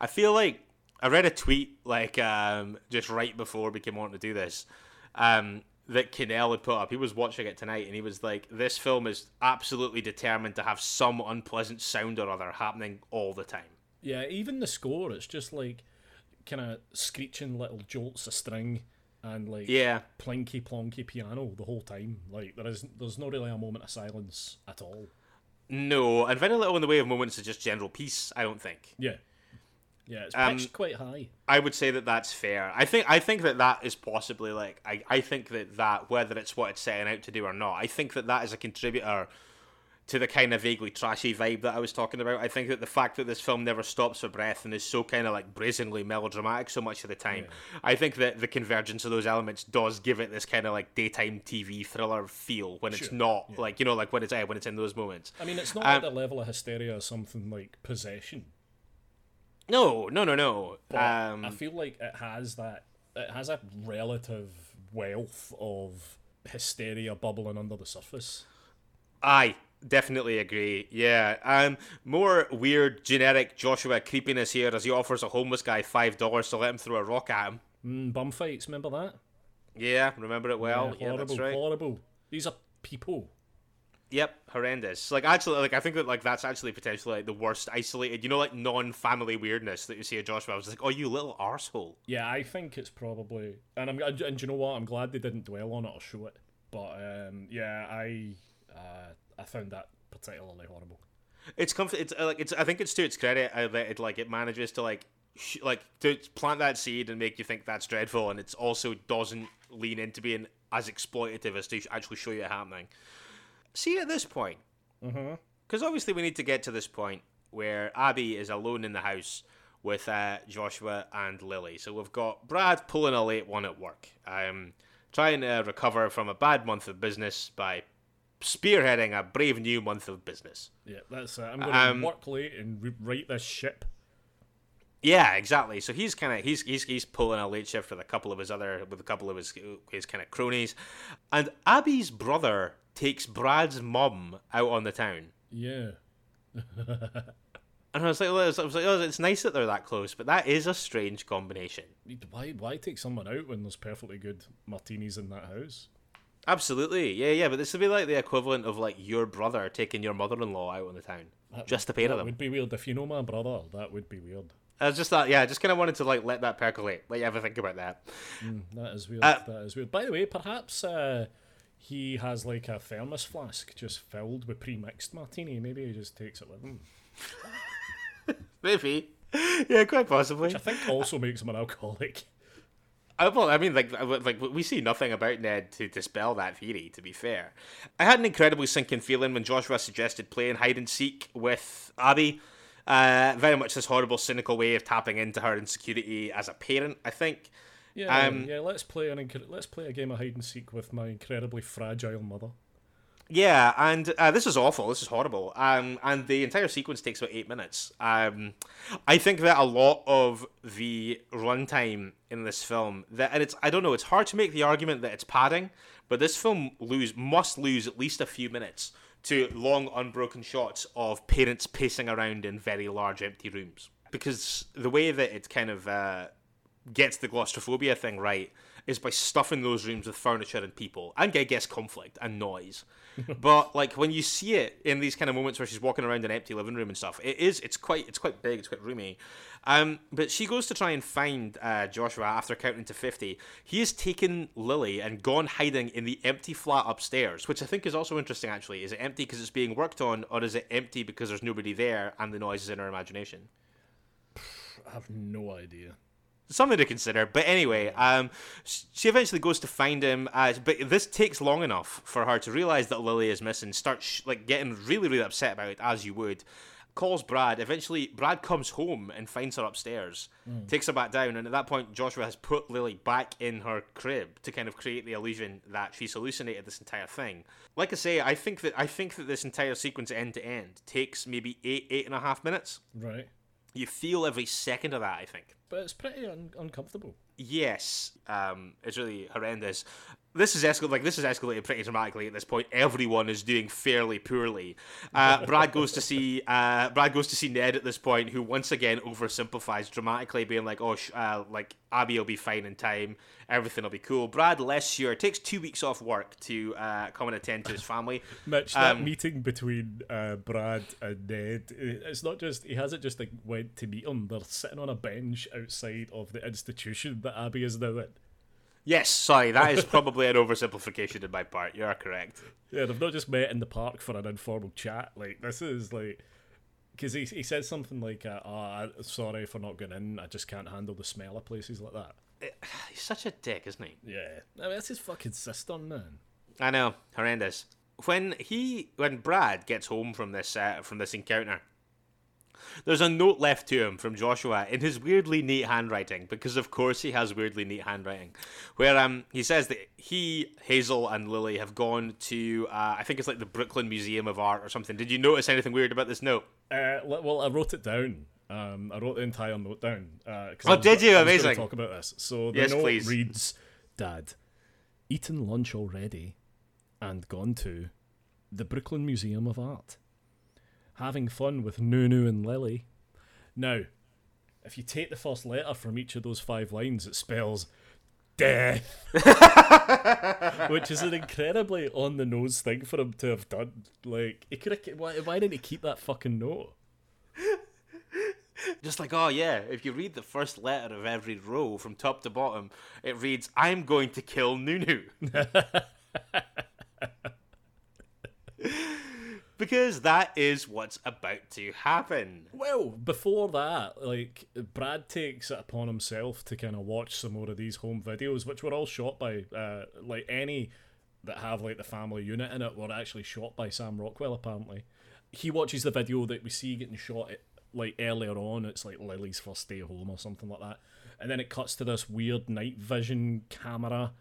I feel like I read a tweet like um, just right before we came on to do this. Um, that Kinnell had put up. He was watching it tonight and he was like, This film is absolutely determined to have some unpleasant sound or other happening all the time. Yeah, even the score, it's just like kind of screeching little jolts of string and like Yeah. plinky plonky piano the whole time. Like there is, there's not really a moment of silence at all. No, and very little in the way of moments of just general peace, I don't think. Yeah, yeah, it's Um, quite high. I would say that that's fair. I think I think that that is possibly like I, I think that that whether it's what it's setting out to do or not, I think that that is a contributor to the kind of vaguely trashy vibe that I was talking about. I think that the fact that this film never stops for breath and is so kind of like brazenly melodramatic so much of the time, I think that the convergence of those elements does give it this kind of like daytime TV thriller feel when it's Sure, not like you know like when it's uh, when it's in those moments. I mean, it's not um, at the level of hysteria or something like possession, No, no, no, no. Um, I feel like it has that. It has a relative wealth of hysteria bubbling under the surface. I definitely agree. Yeah. Um, more weird, generic Joshua creepiness here as he offers a homeless guy five dollars to let him throw a rock at him. Mm, bum fights, remember that? Yeah, remember it well. yeah, Yeah, horrible, that's right. horrible. These are people. Yep, horrendous. Like actually, like I think that like that's actually potentially like the worst isolated, you know, like non-family weirdness that you see at Joshua. I was like, oh, you little arsehole. Yeah, I think it's probably, and I'm, and, and you know what? I'm glad they didn't dwell on it or show it. But um, yeah, I, uh, I found that particularly horrible. It's comf- It's uh, like it's. I think it's to its credit uh, that it like it manages to like sh- like to plant that seed and make you think that's dreadful, and it's also doesn't lean into being as exploitative as to actually show you it happening. See at this point, because obviously we need to get to this point where Abby is alone in the house with uh, Joshua and Lily. So we've got Brad pulling a late one at work, um, trying to recover from a bad month of business by spearheading a brave new month of business. Yeah, that's. Uh, I'm going to Um, work late and re- right this ship. Yeah, exactly. So he's kind of he's he's he's pulling a late shift with a couple of his other with a couple of his his kind of cronies, and Abby's brother takes Brad's mum out on the town. Yeah. And I was like, I was like, oh, it's nice that they're that close, but that is a strange combination. Why, why take someone out when there's perfectly good martinis in that house? Absolutely, yeah, yeah. But this would be like the equivalent of like your brother taking your mother-in-law out on the town, just to pair of That them. would be weird. If you know my brother, that would be weird. I was just thought, yeah, I just kind of wanted to like let that percolate, let you ever think about that. That is weird. Uh, that is weird. By the way, perhaps uh, he has like a thermos flask just filled with pre-mixed martini. Maybe he just takes it with him. Maybe, yeah, quite possibly. Which I think also makes him an alcoholic. I, well, I mean, like, like we see nothing about Ned to dispel that theory. To be fair, I had an incredibly sinking feeling when Joshua suggested playing hide and seek with Abby. Uh, very much this horrible, cynical way of tapping into her insecurity as a parent. I think. Yeah, Um, yeah. Let's play an incre- let's play a game of hide and seek with my incredibly fragile mother. Yeah, and uh, this is awful. This is horrible. Um, and the entire sequence takes about eight minutes. Um, I think that a lot of the runtime in this film that, and it's I don't know, it's hard to make the argument that it's padding, but this film lose must lose at least a few minutes to long unbroken shots of parents pacing around in very large empty rooms because the way that it kind of uh, gets the claustrophobia thing right is by stuffing those rooms with furniture and people and I guess conflict and noise. but like when you see it in these kind of moments where she's walking around an empty living room and stuff, it is it's quite it's quite big, it's quite roomy. Um, but she goes to try and find uh, Joshua after counting to fifty. He has taken Lily and gone hiding in the empty flat upstairs, which I think is also interesting. Actually, is it empty because it's being worked on, or is it empty because there's nobody there and the noise is in her imagination? I have no idea. Something to consider. But anyway, um, she eventually goes to find him. As, but this takes long enough for her to realize that Lily is missing. Starts sh- like getting really, really upset about it, as you would. calls Brad. Eventually, Brad comes home and finds her upstairs, takes her back down, and at that point, Joshua has put Lily back in her crib to kind of create the illusion that she's hallucinated this entire thing. Like I say, I think that I think that this entire sequence end to end takes maybe eight eight and a half minutes. Right. You feel every second of that. I think. But it's pretty un- uncomfortable. Yes, um, it's really horrendous. This is escal- like this is escalated pretty dramatically at this point. Everyone is doing fairly poorly. Uh, Brad goes to see uh, Brad goes to see Ned at this point, who once again oversimplifies dramatically, being like, "Oh, sh- uh, like Abby will be fine in time, everything will be cool." Brad, less sure, takes two weeks off work to uh, come and attend to his family. Mitch, that Um, meeting between uh, Brad and Ned, it's not just, he hasn't just like went to meet him, they're sitting on a bench outside of the institution that Abby is now in. Yes, sorry, that is probably an oversimplification in my part. You are correct. Yeah, they've not just met in the park for an informal chat. Like, this is like. Because he, he said something like, uh, oh, sorry for not going in, I just can't handle the smell of places like that. He's such a dick, isn't he? Yeah. I mean, that's his fucking sister, man. I know, horrendous. When he, when Brad gets home from this uh, from this encounter, there's a note left to him from Joshua in his weirdly neat handwriting, because of course he has weirdly neat handwriting, where um he says that he, Hazel, and Lily have gone to uh, I think it's like the Brooklyn Museum of Art or something. Did you notice anything weird about this note? Uh, well, I wrote it down. Um, I wrote the entire note down. Uh, Oh, was did you? I Amazing. Talk about this. So the Yes, note please. reads, "Dad, eaten lunch already, and gone to the Brooklyn Museum of Art, having fun with Nunu and Lily. Now, if you take the first letter from each of those five lines, it spells." Death, which is an incredibly on the nose thing for him to have done. Like, he could have. Why, why didn't he keep that fucking note? Just like, oh yeah, if you read the first letter of every row from top to bottom, it reads, "I'm going to kill Nunu." because that is what's about to happen. Well, before that, like Brad takes it upon himself to kind of watch some more of these home videos, which were all shot by uh, like any that have like the family unit in it were actually shot by Sam Rockwell. Apparently, he watches the video that we see getting shot at, like earlier on. It's like Lily's first day home or something like that, and then it cuts to this weird night vision camera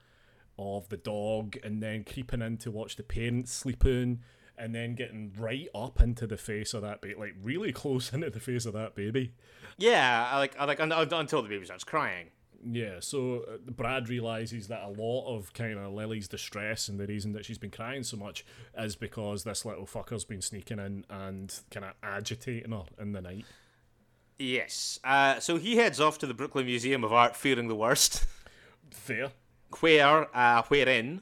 of the dog, and then creeping in to watch the parents sleeping, and then getting right up into the face of that baby, like really close into the face of that baby. Yeah, I like, I like un- un- until the baby starts crying. Yeah, so uh, Brad realizes that a lot of kind of Lily's distress and the reason that she's been crying so much is because this little fucker's been sneaking in and kind of agitating her in the night. Yes. Uh, so he heads off to the Brooklyn Museum of Art, fearing the worst. Fair. where, uh, wherein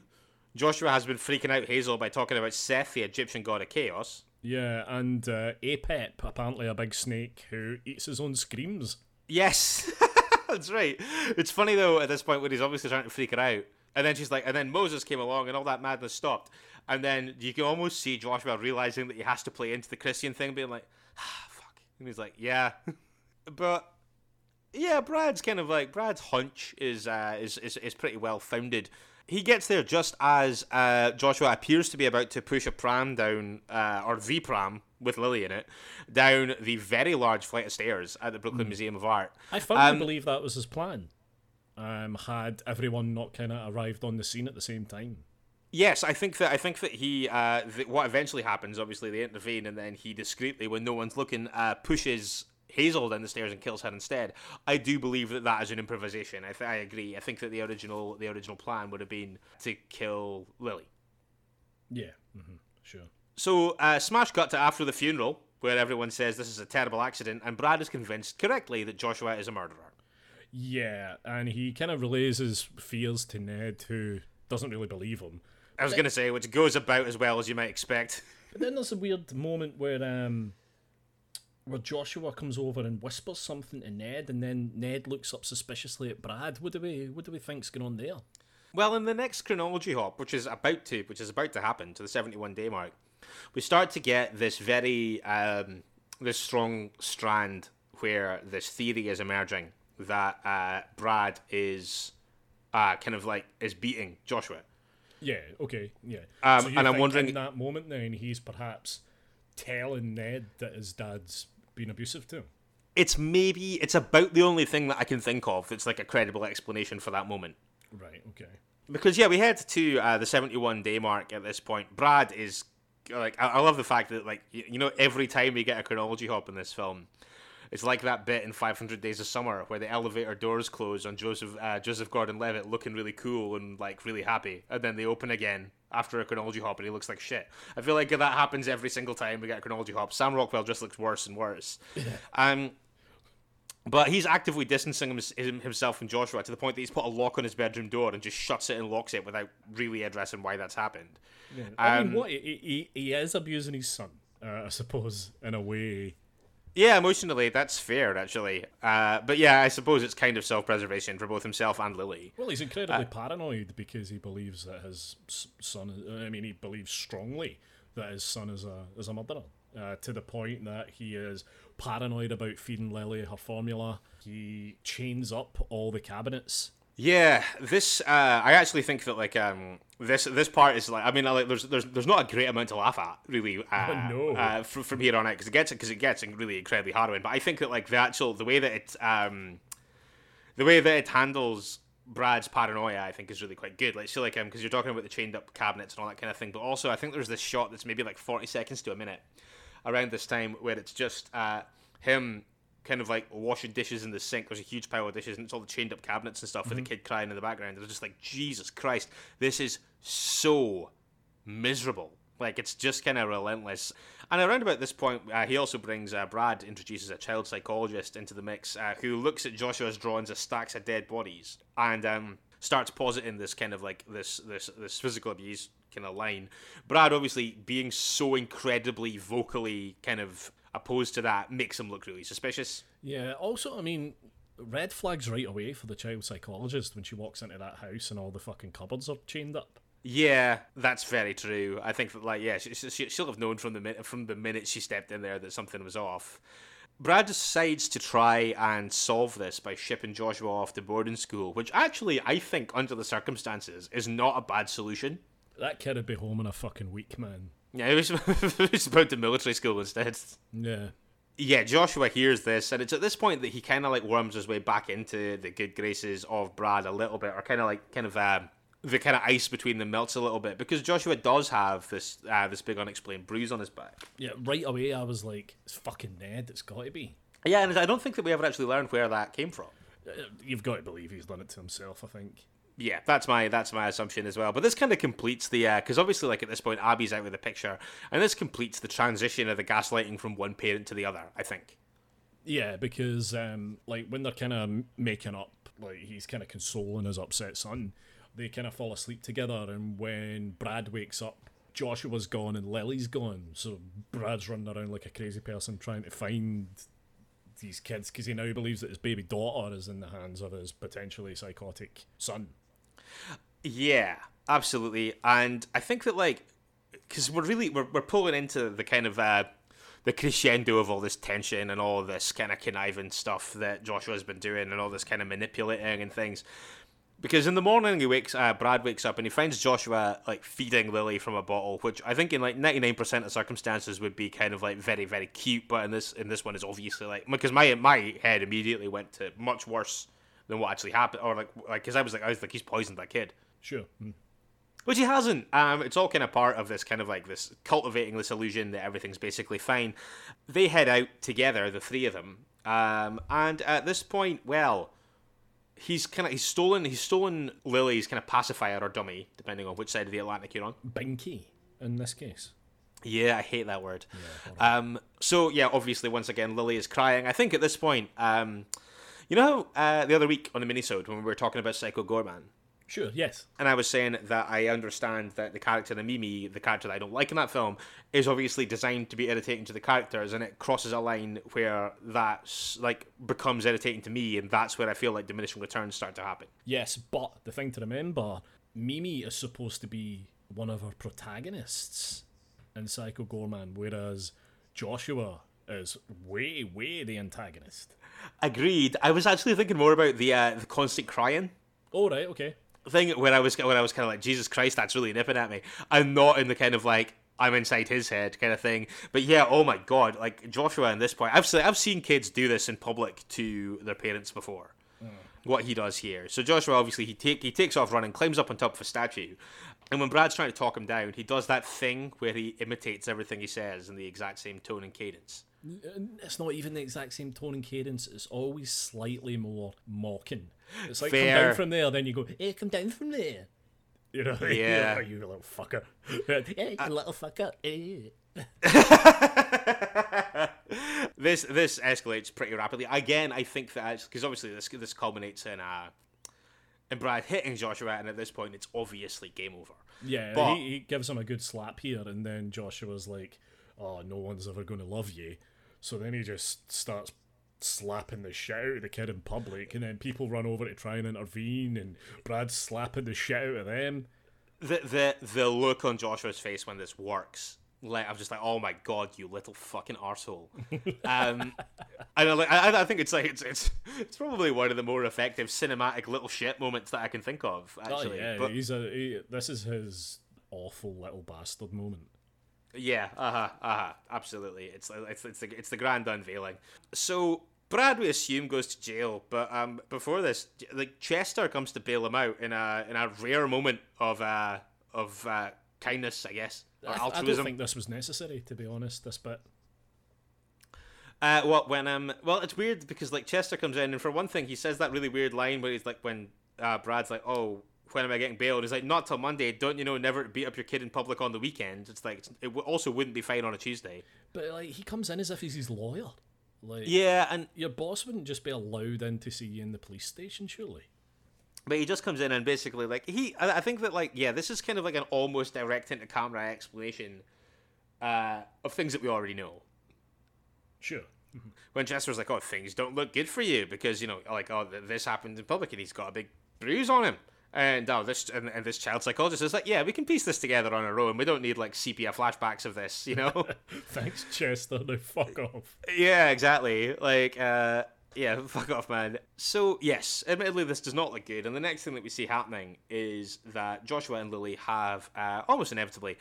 Joshua has been freaking out Hazel by talking about Seth, the Egyptian god of chaos. Yeah, and uh, Apep, apparently a big snake who eats his own screams. Yes, that's right. It's funny though at this point when he's obviously trying to freak her out, and then she's like, and then Moses came along and all that madness stopped, and then you can almost see Joshua realizing that he has to play into the Christian thing, being like, ah, fuck, and he's like, yeah, but yeah, Brad's kind of like Brad's hunch is uh, is, is is pretty well founded. He gets there just as uh, Joshua appears to be about to push a pram down, uh, or the pram with Lily in it, down the very large flight of stairs at the Brooklyn Museum of Art. I firmly Um, believe that was his plan. Um, had everyone not kind of arrived on the scene at the same time. Yes, I think that I think that he uh, th- what eventually happens. Obviously, they intervene, and then he discreetly, when no one's looking, uh, pushes Hazel down the stairs and kills her instead. I do believe that that is an improvisation. I, th- I agree. I think that the original the original plan would have been to kill Lily. Yeah, hmm sure. So, uh, smash cut to after the funeral, where everyone says this is a terrible accident, and Brad is convinced correctly that Joshua is a murderer. Yeah, and he kind of relays his fears to Ned, who doesn't really believe him. I was going to say, which goes about as well as you might expect. But then there's a weird moment where um where Joshua comes over and whispers something to Ned, and then Ned looks up suspiciously at Brad. What do we what do we think's going on there? Well, in the next chronology hop, which is about to, which is about to happen to the seventy-one day mark, we start to get this very, um, this strong strand where this theory is emerging that uh, Brad is, uh, kind of like is beating Joshua. Yeah, okay, yeah. Um, you and I'm wondering- in that moment then he's perhaps telling Ned that his dad's been abusive to him. It's maybe it's about the only thing that I can think of that's like a credible explanation for that moment. Right. Okay. Because yeah, we head to uh, the seventy-one day mark at this point. Brad is like, I, I love the fact that like you, you know every time we get a chronology hop in this film, it's like that bit in 500 Days of Summer where the elevator doors close on Joseph uh, Joseph Gordon-Levitt looking really cool and like really happy, and then they open again after a chronology hop and he looks like shit. I feel like that happens every single time we get a chronology hop. Sam Rockwell just looks worse and worse. um, but he's actively distancing himself from Joshua to the point that he's put a lock on his bedroom door and just shuts it and locks it without really addressing why that's happened. Yeah. I um, mean, what he, he, he is abusing his son, uh, I suppose, in a way. Yeah, emotionally, that's fair, actually. Uh, but yeah, I suppose it's kind of self preservation for both himself and Lily. Well, he's incredibly uh, paranoid because he believes that his son, I mean, he believes strongly that his son is a, is a murderer. Uh, to the point that he is paranoid about feeding Lily her formula. He chains up all the cabinets. Yeah, this uh, I actually think that like um, this this part is like I mean like there's there's there's not a great amount to laugh at really uh, no. uh, from, from here on out because it gets because it gets really incredibly harrowing. But I think that like the actual the way that it um, the way that it handles Brad's paranoia, I think, is really quite good. Like, so like um, because you're talking about the chained up cabinets and all that kind of thing. But also, I think there's this shot that's maybe like 40 seconds to a minute around this time where it's just uh, him kind of like washing dishes in the sink. There's a huge pile of dishes, and it's all the chained up cabinets and stuff mm-hmm. with the kid crying in the background. It's just like Jesus Christ, this is so miserable. Like it's just kind of relentless. And around about this point, uh, he also brings uh, Brad introduces a child psychologist into the mix, uh, who looks at Joshua's drawings of stacks of dead bodies and um, starts positing this kind of like this this this physical abuse kind of line. Brad, obviously, being so incredibly vocally kind of opposed to that makes him look really suspicious. Yeah. Also, I mean, red flags right away for the child psychologist when she walks into that house and all the fucking cupboards are chained up. Yeah, that's very true. I think that, like, yeah, she, she, she'll have known from the minute from the minute she stepped in there that something was off. Brad decides to try and solve this by shipping Joshua off to boarding school, which actually I think, under the circumstances, is not a bad solution. That kid would be home in a fucking week, man. Yeah, he was, he was about the military school instead. Yeah. Yeah, Joshua hears this, and it's at this point that he kind of like worms his way back into the good graces of Brad a little bit, or kind of like kind of um, the kind of ice between them melts a little bit because Joshua does have this uh, this big unexplained bruise on his back. Yeah, right away I was like, "It's fucking Ned. It's got to be." Yeah, and I don't think that we ever actually learned where that came from. Uh, you've got to believe he's done it to himself. I think. Yeah, that's my that's my assumption as well. But this kind of completes the because uh, obviously, like at this point, Abby's out of the picture, and this completes the transition of the gaslighting from one parent to the other. I think. Yeah, because um, like when they're kind of making up, like he's kind of consoling his upset son. They kind of fall asleep together, and when Brad wakes up, Joshua's gone and Lily's gone. So Brad's running around like a crazy person trying to find these kids because he now believes that his baby daughter is in the hands of his potentially psychotic son. Yeah, absolutely. And I think that like because we're really we're, we're pulling into the kind of uh, the crescendo of all this tension and all this kind of conniving stuff that Joshua's been doing and all this kind of manipulating and things. Because in the morning he wakes, uh, Brad wakes up and he finds Joshua like feeding Lily from a bottle, which I think in like ninety nine percent of circumstances would be kind of like very very cute, but in this in this one is obviously like because my my head immediately went to much worse than what actually happened, or like like because I was like I was like he's poisoned that kid. Sure. Mm. Which he hasn't. Um, it's all kind of part of this kind of like this cultivating this illusion that everything's basically fine. They head out together, the three of them, um, and at this point, well, he's kind of he's stolen he's stolen Lily's kind of pacifier or dummy, depending on which side of the Atlantic you're on. Binky, in this case. Yeah, I hate that word. Yeah, um, so yeah, obviously, once again, Lily is crying. I think at this point, um, you know, uh, the other week on the minisode when we were talking about Psycho Goreman, Sure, yes. And I was saying that I understand that the character of Mimi, the character that I don't like in that film, is obviously designed to be irritating to the characters, and it crosses a line where that's like becomes irritating to me, and that's where I feel like diminishing returns start to happen. Yes, but the thing to remember, Mimi is supposed to be one of our protagonists in Psycho Goreman, whereas Joshua is way, way the antagonist. Agreed. I was actually thinking more about the uh, the constant crying. Oh right, okay thing when I was when I was kind of like Jesus Christ, that's really nipping at me. I'm not in the kind of like I'm inside his head kind of thing. But yeah, oh my god, like Joshua in this point, I've seen, I've seen kids do this in public to their parents before. Mm. What he does here. So Joshua obviously he take he takes off running, climbs up on top of a statue, and when Brad's trying to talk him down, he does that thing where he imitates everything he says in the exact same tone and cadence. It's not even the exact same tone and cadence. It's always slightly more mocking. It's like Fair. come down from there, then you go, "Hey, come down from there." You know, Yeah. you little fucker. hey, you little fucker. This this escalates pretty rapidly. Again, I think that because obviously this this culminates in uh in Brad hitting Joshua, and at this point it's obviously game over. Yeah, But- he, he gives him a good slap here, and then Joshua's like, "Oh, no one's ever going to love you." So then he just starts slapping the shit out of the kid in public, and then people run over to try and intervene, and Brad's slapping the shit out of them. The the the look on Joshua's face when this works. Like I'm just like, oh my god, you little fucking arsehole. um, and I, like, I, I think it's like it's it's it's probably one of the more effective cinematic little shit moments that I can think of. Actually, oh yeah, But- he's a he, this is his awful little bastard moment. Yeah, uh huh, uh huh, absolutely. It's it's it's the it's the grand unveiling. So Brad, we assume, goes to jail, but um, before this, like Chester comes to bail him out in a in a rare moment of uh of uh, kindness, I guess, or I, I don't think this was necessary, to be honest. This bit. Uh, well, when um, well, it's weird because like Chester comes in, and for one thing, he says that really weird line where he's like, when uh, Brad's like, "Oh, when am I getting bailed?" He's like, "Not till Monday. Don't you know? Never to beat up your kid in public on the weekend." It's like it also wouldn't be fine on a Tuesday. But like he comes in as if he's his lawyer. Like Yeah, and your boss wouldn't just be allowed in to see you in the police station, surely. But he just comes in and basically like he. I I think that like yeah, this is kind of like an almost direct into camera explanation uh, of things that we already know. Sure. When Chester's like, "Oh, things don't look good for you because you know, like, oh, this happened in public and he's got a big bruise on him." And oh, this and, and this child psychologist is like, "Yeah, we can piece this together on our own. We don't need like sepia flashbacks of this, you know." Thanks, Chester. Now fuck off. Yeah, exactly. Like, uh, yeah, fuck off, man. So, yes, admittedly, this does not look good. And the next thing that we see happening is that Joshua and Lily have, uh, almost inevitably,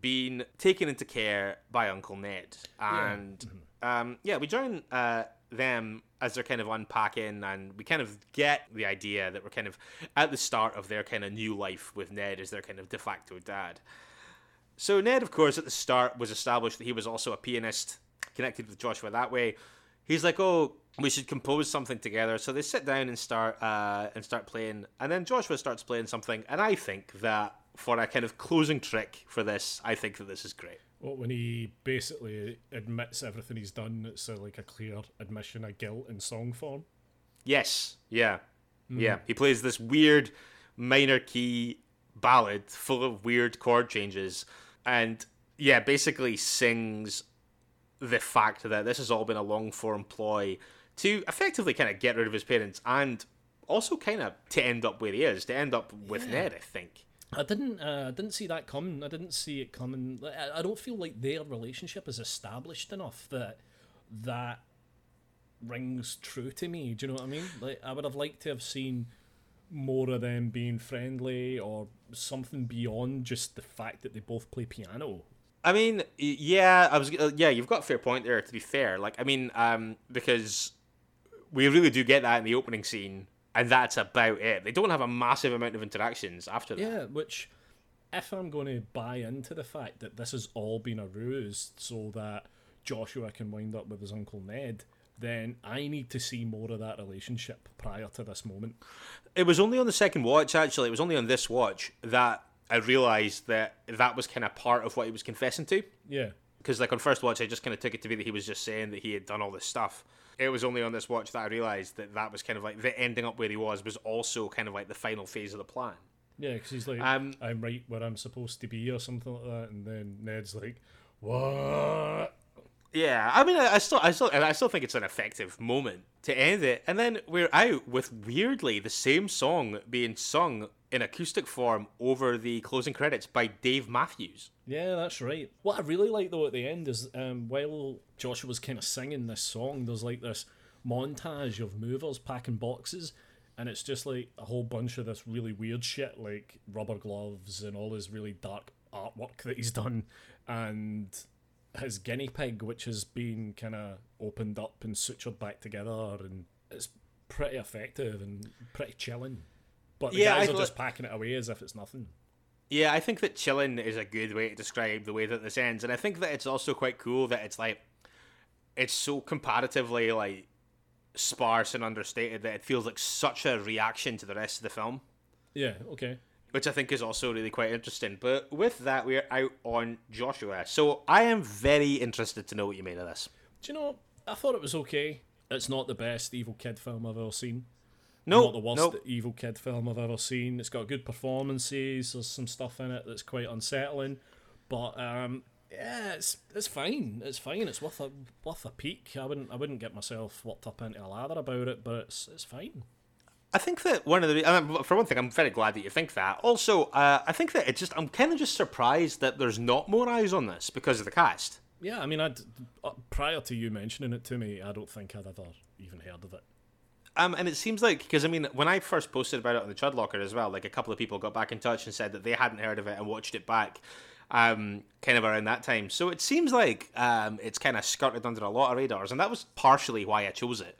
been taken into care by Uncle Ned. And, um, yeah, we join uh, them as they're kind of unpacking, and we kind of get the idea that we're kind of at the start of their kind of new life with Ned as their kind of de facto dad. So Ned, of course, at the start was established that he was also a pianist, connected with Joshua that way. He's like, "Oh, we should compose something together." So they sit down and start uh, and start playing, and then Joshua starts playing something, and I think that for a kind of closing trick for this, I think that this is great. Well, when he basically admits everything he's done, it's uh, like a clear admission of guilt in song form. Yes, yeah, yeah. He plays this weird minor key ballad full of weird chord changes, and yeah, basically sings the fact that this has all been a long form ploy to effectively kind of get rid of his parents and also kind of to end up where he is, to end up with Ned, I think. I didn't, uh, I didn't see that coming. I didn't see it coming. I, I don't feel like their relationship is established enough that that rings true to me. Do you know what I mean? Like, I would have liked to have seen more of them being friendly or something beyond just the fact that they both play piano. I mean, yeah, I was, uh, yeah, you've got a fair point there. To be fair, like, I mean, um, because we really do get that in the opening scene, and that's about it. They don't have a massive amount of interactions after that. Yeah, which, if I'm going to buy into the fact that this has all been a ruse so that Joshua can wind up with his Uncle Ned, then I need to see more of that relationship prior to this moment. It was only on the second watch, actually. It was only on this watch that I realized that that was kind of part of what he was confessing to. Yeah. Because, like, on first watch, I just kind of took it to be that he was just saying that he had done all this stuff. It was only on this watch that I realized that that was kind of like the ending up where he was was also kind of like the final phase of the plan. Yeah, because he's like, Um, I'm right where I'm supposed to be, or something like that. And then Ned's like, What? Yeah, I mean, I, still, I still, I still think it's an effective moment to end it, and then we're out with weirdly the same song being sung in acoustic form over the closing credits by Dave Matthews. Yeah, that's right. What I really like though at the end is um, while Joshua's kind of singing this song, there's like this montage of movers packing boxes, and it's just like a whole bunch of this really weird shit, like rubber gloves and all this really dark artwork that he's done. and his guinea pig, which has been kind of opened up and sutured back together, and it's pretty effective and pretty chilling. But the Yeah, guys I are just packing it away as if it's nothing. Yeah, I think that chilling is a good way to describe the way that this ends, and I think that it's also quite cool that it's like it's so comparatively like sparse and understated that it feels like such a reaction to the rest of the film, Yeah, okay. Which I think is also really quite interesting. But with that, we're out on Joshua, so I am very interested to know what you made of this. Do you know, I thought it was okay. It's not the best Evil Kid film I've ever seen. No, not the worst no, Evil Kid film I've ever seen. It's got good performances. There's some stuff in it that's quite unsettling, but um, yeah, it's it's fine. It's fine. It's worth a worth a peek. I wouldn't I wouldn't get myself worked up into a lather about it, but it's it's fine. I think that one of the for one thing, I'm very glad that you think that. Also, uh, I think that it just I'm kind of just surprised that there's not more eyes on this because of the cast. Yeah, I mean, I'd uh, prior to you mentioning it to me, I don't think I'd ever even heard of it. Um, and it seems like because I mean, when I first posted about it on the Chud Locker as well, like a couple of people got back in touch and said that they hadn't heard of it and watched it back, um, kind of around that time. So it seems like um, it's kind of skirted under a lot of radars, and that was partially why I chose it.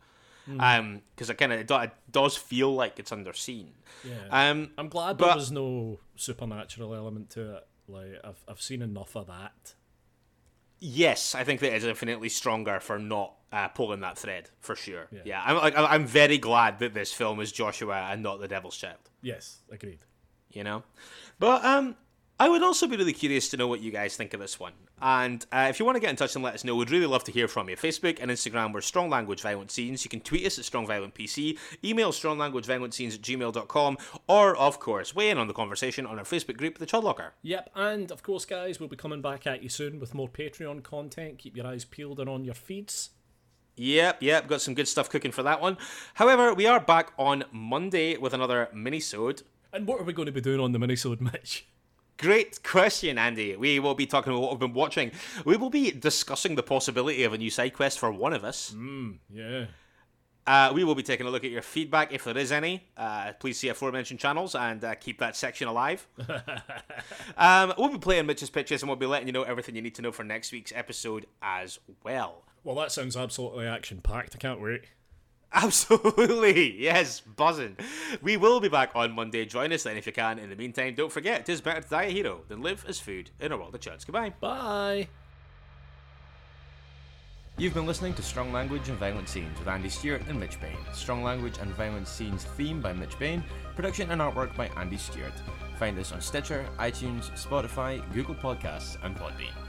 Um, because it kind of it, it does feel like it's underseen. Yeah. Um, I'm glad but- there was no supernatural element to it. Like I've I've seen enough of that. Yes, I think that it's infinitely stronger for not uh, pulling that thread for sure. Yeah, Yeah. I'm like I'm very glad that this film is Joshua and not the Devil's Child. Yes, agreed. You know, but um, I would also be really curious to know what you guys think of this one. And uh, if you want to get in touch and let us know, we'd really love to hear from you. Facebook and Instagram, we're Strong Language Violent Scenes. You can tweet us at Strong Violent PC, email stronglanguageviolentscenes at gmail.com, or, of course, weigh in on the conversation on our Facebook group, The Chud Locker. Yep, and of course, guys, we'll be coming back at you soon with more Patreon content. Keep your eyes peeled and on your feeds. Yep, yep, got some good stuff cooking for that one. However, we are back on Monday with another mini-sode. And what are we going to be doing on the minisode, Mitch? Great question, Andy. We will be talking about what we've been watching. We will be discussing the possibility of a new side quest for one of us. Yeah. Uh, we will be taking a look at your feedback, if there is any. Uh, please see aforementioned channels and uh, keep that section alive. um, we'll be playing Mitch's Pitches and we'll be letting you know everything you need to know for next week's episode as well. Well, that sounds absolutely action packed. I can't wait. Absolutely, yes, buzzing. We will be back on Monday. Join us then if you can. In the meantime, don't forget, it is better to die a hero than live as food in a world of chuds. Goodbye. Bye. You've been listening to Strong Language and Violent Scenes with Andy Stewart and Mitch Bain. Strong Language and Violent Scenes theme by Mitch Bain, production and artwork by Andy Stewart. Find us on Stitcher, iTunes, Spotify, Google Podcasts, and Podbean.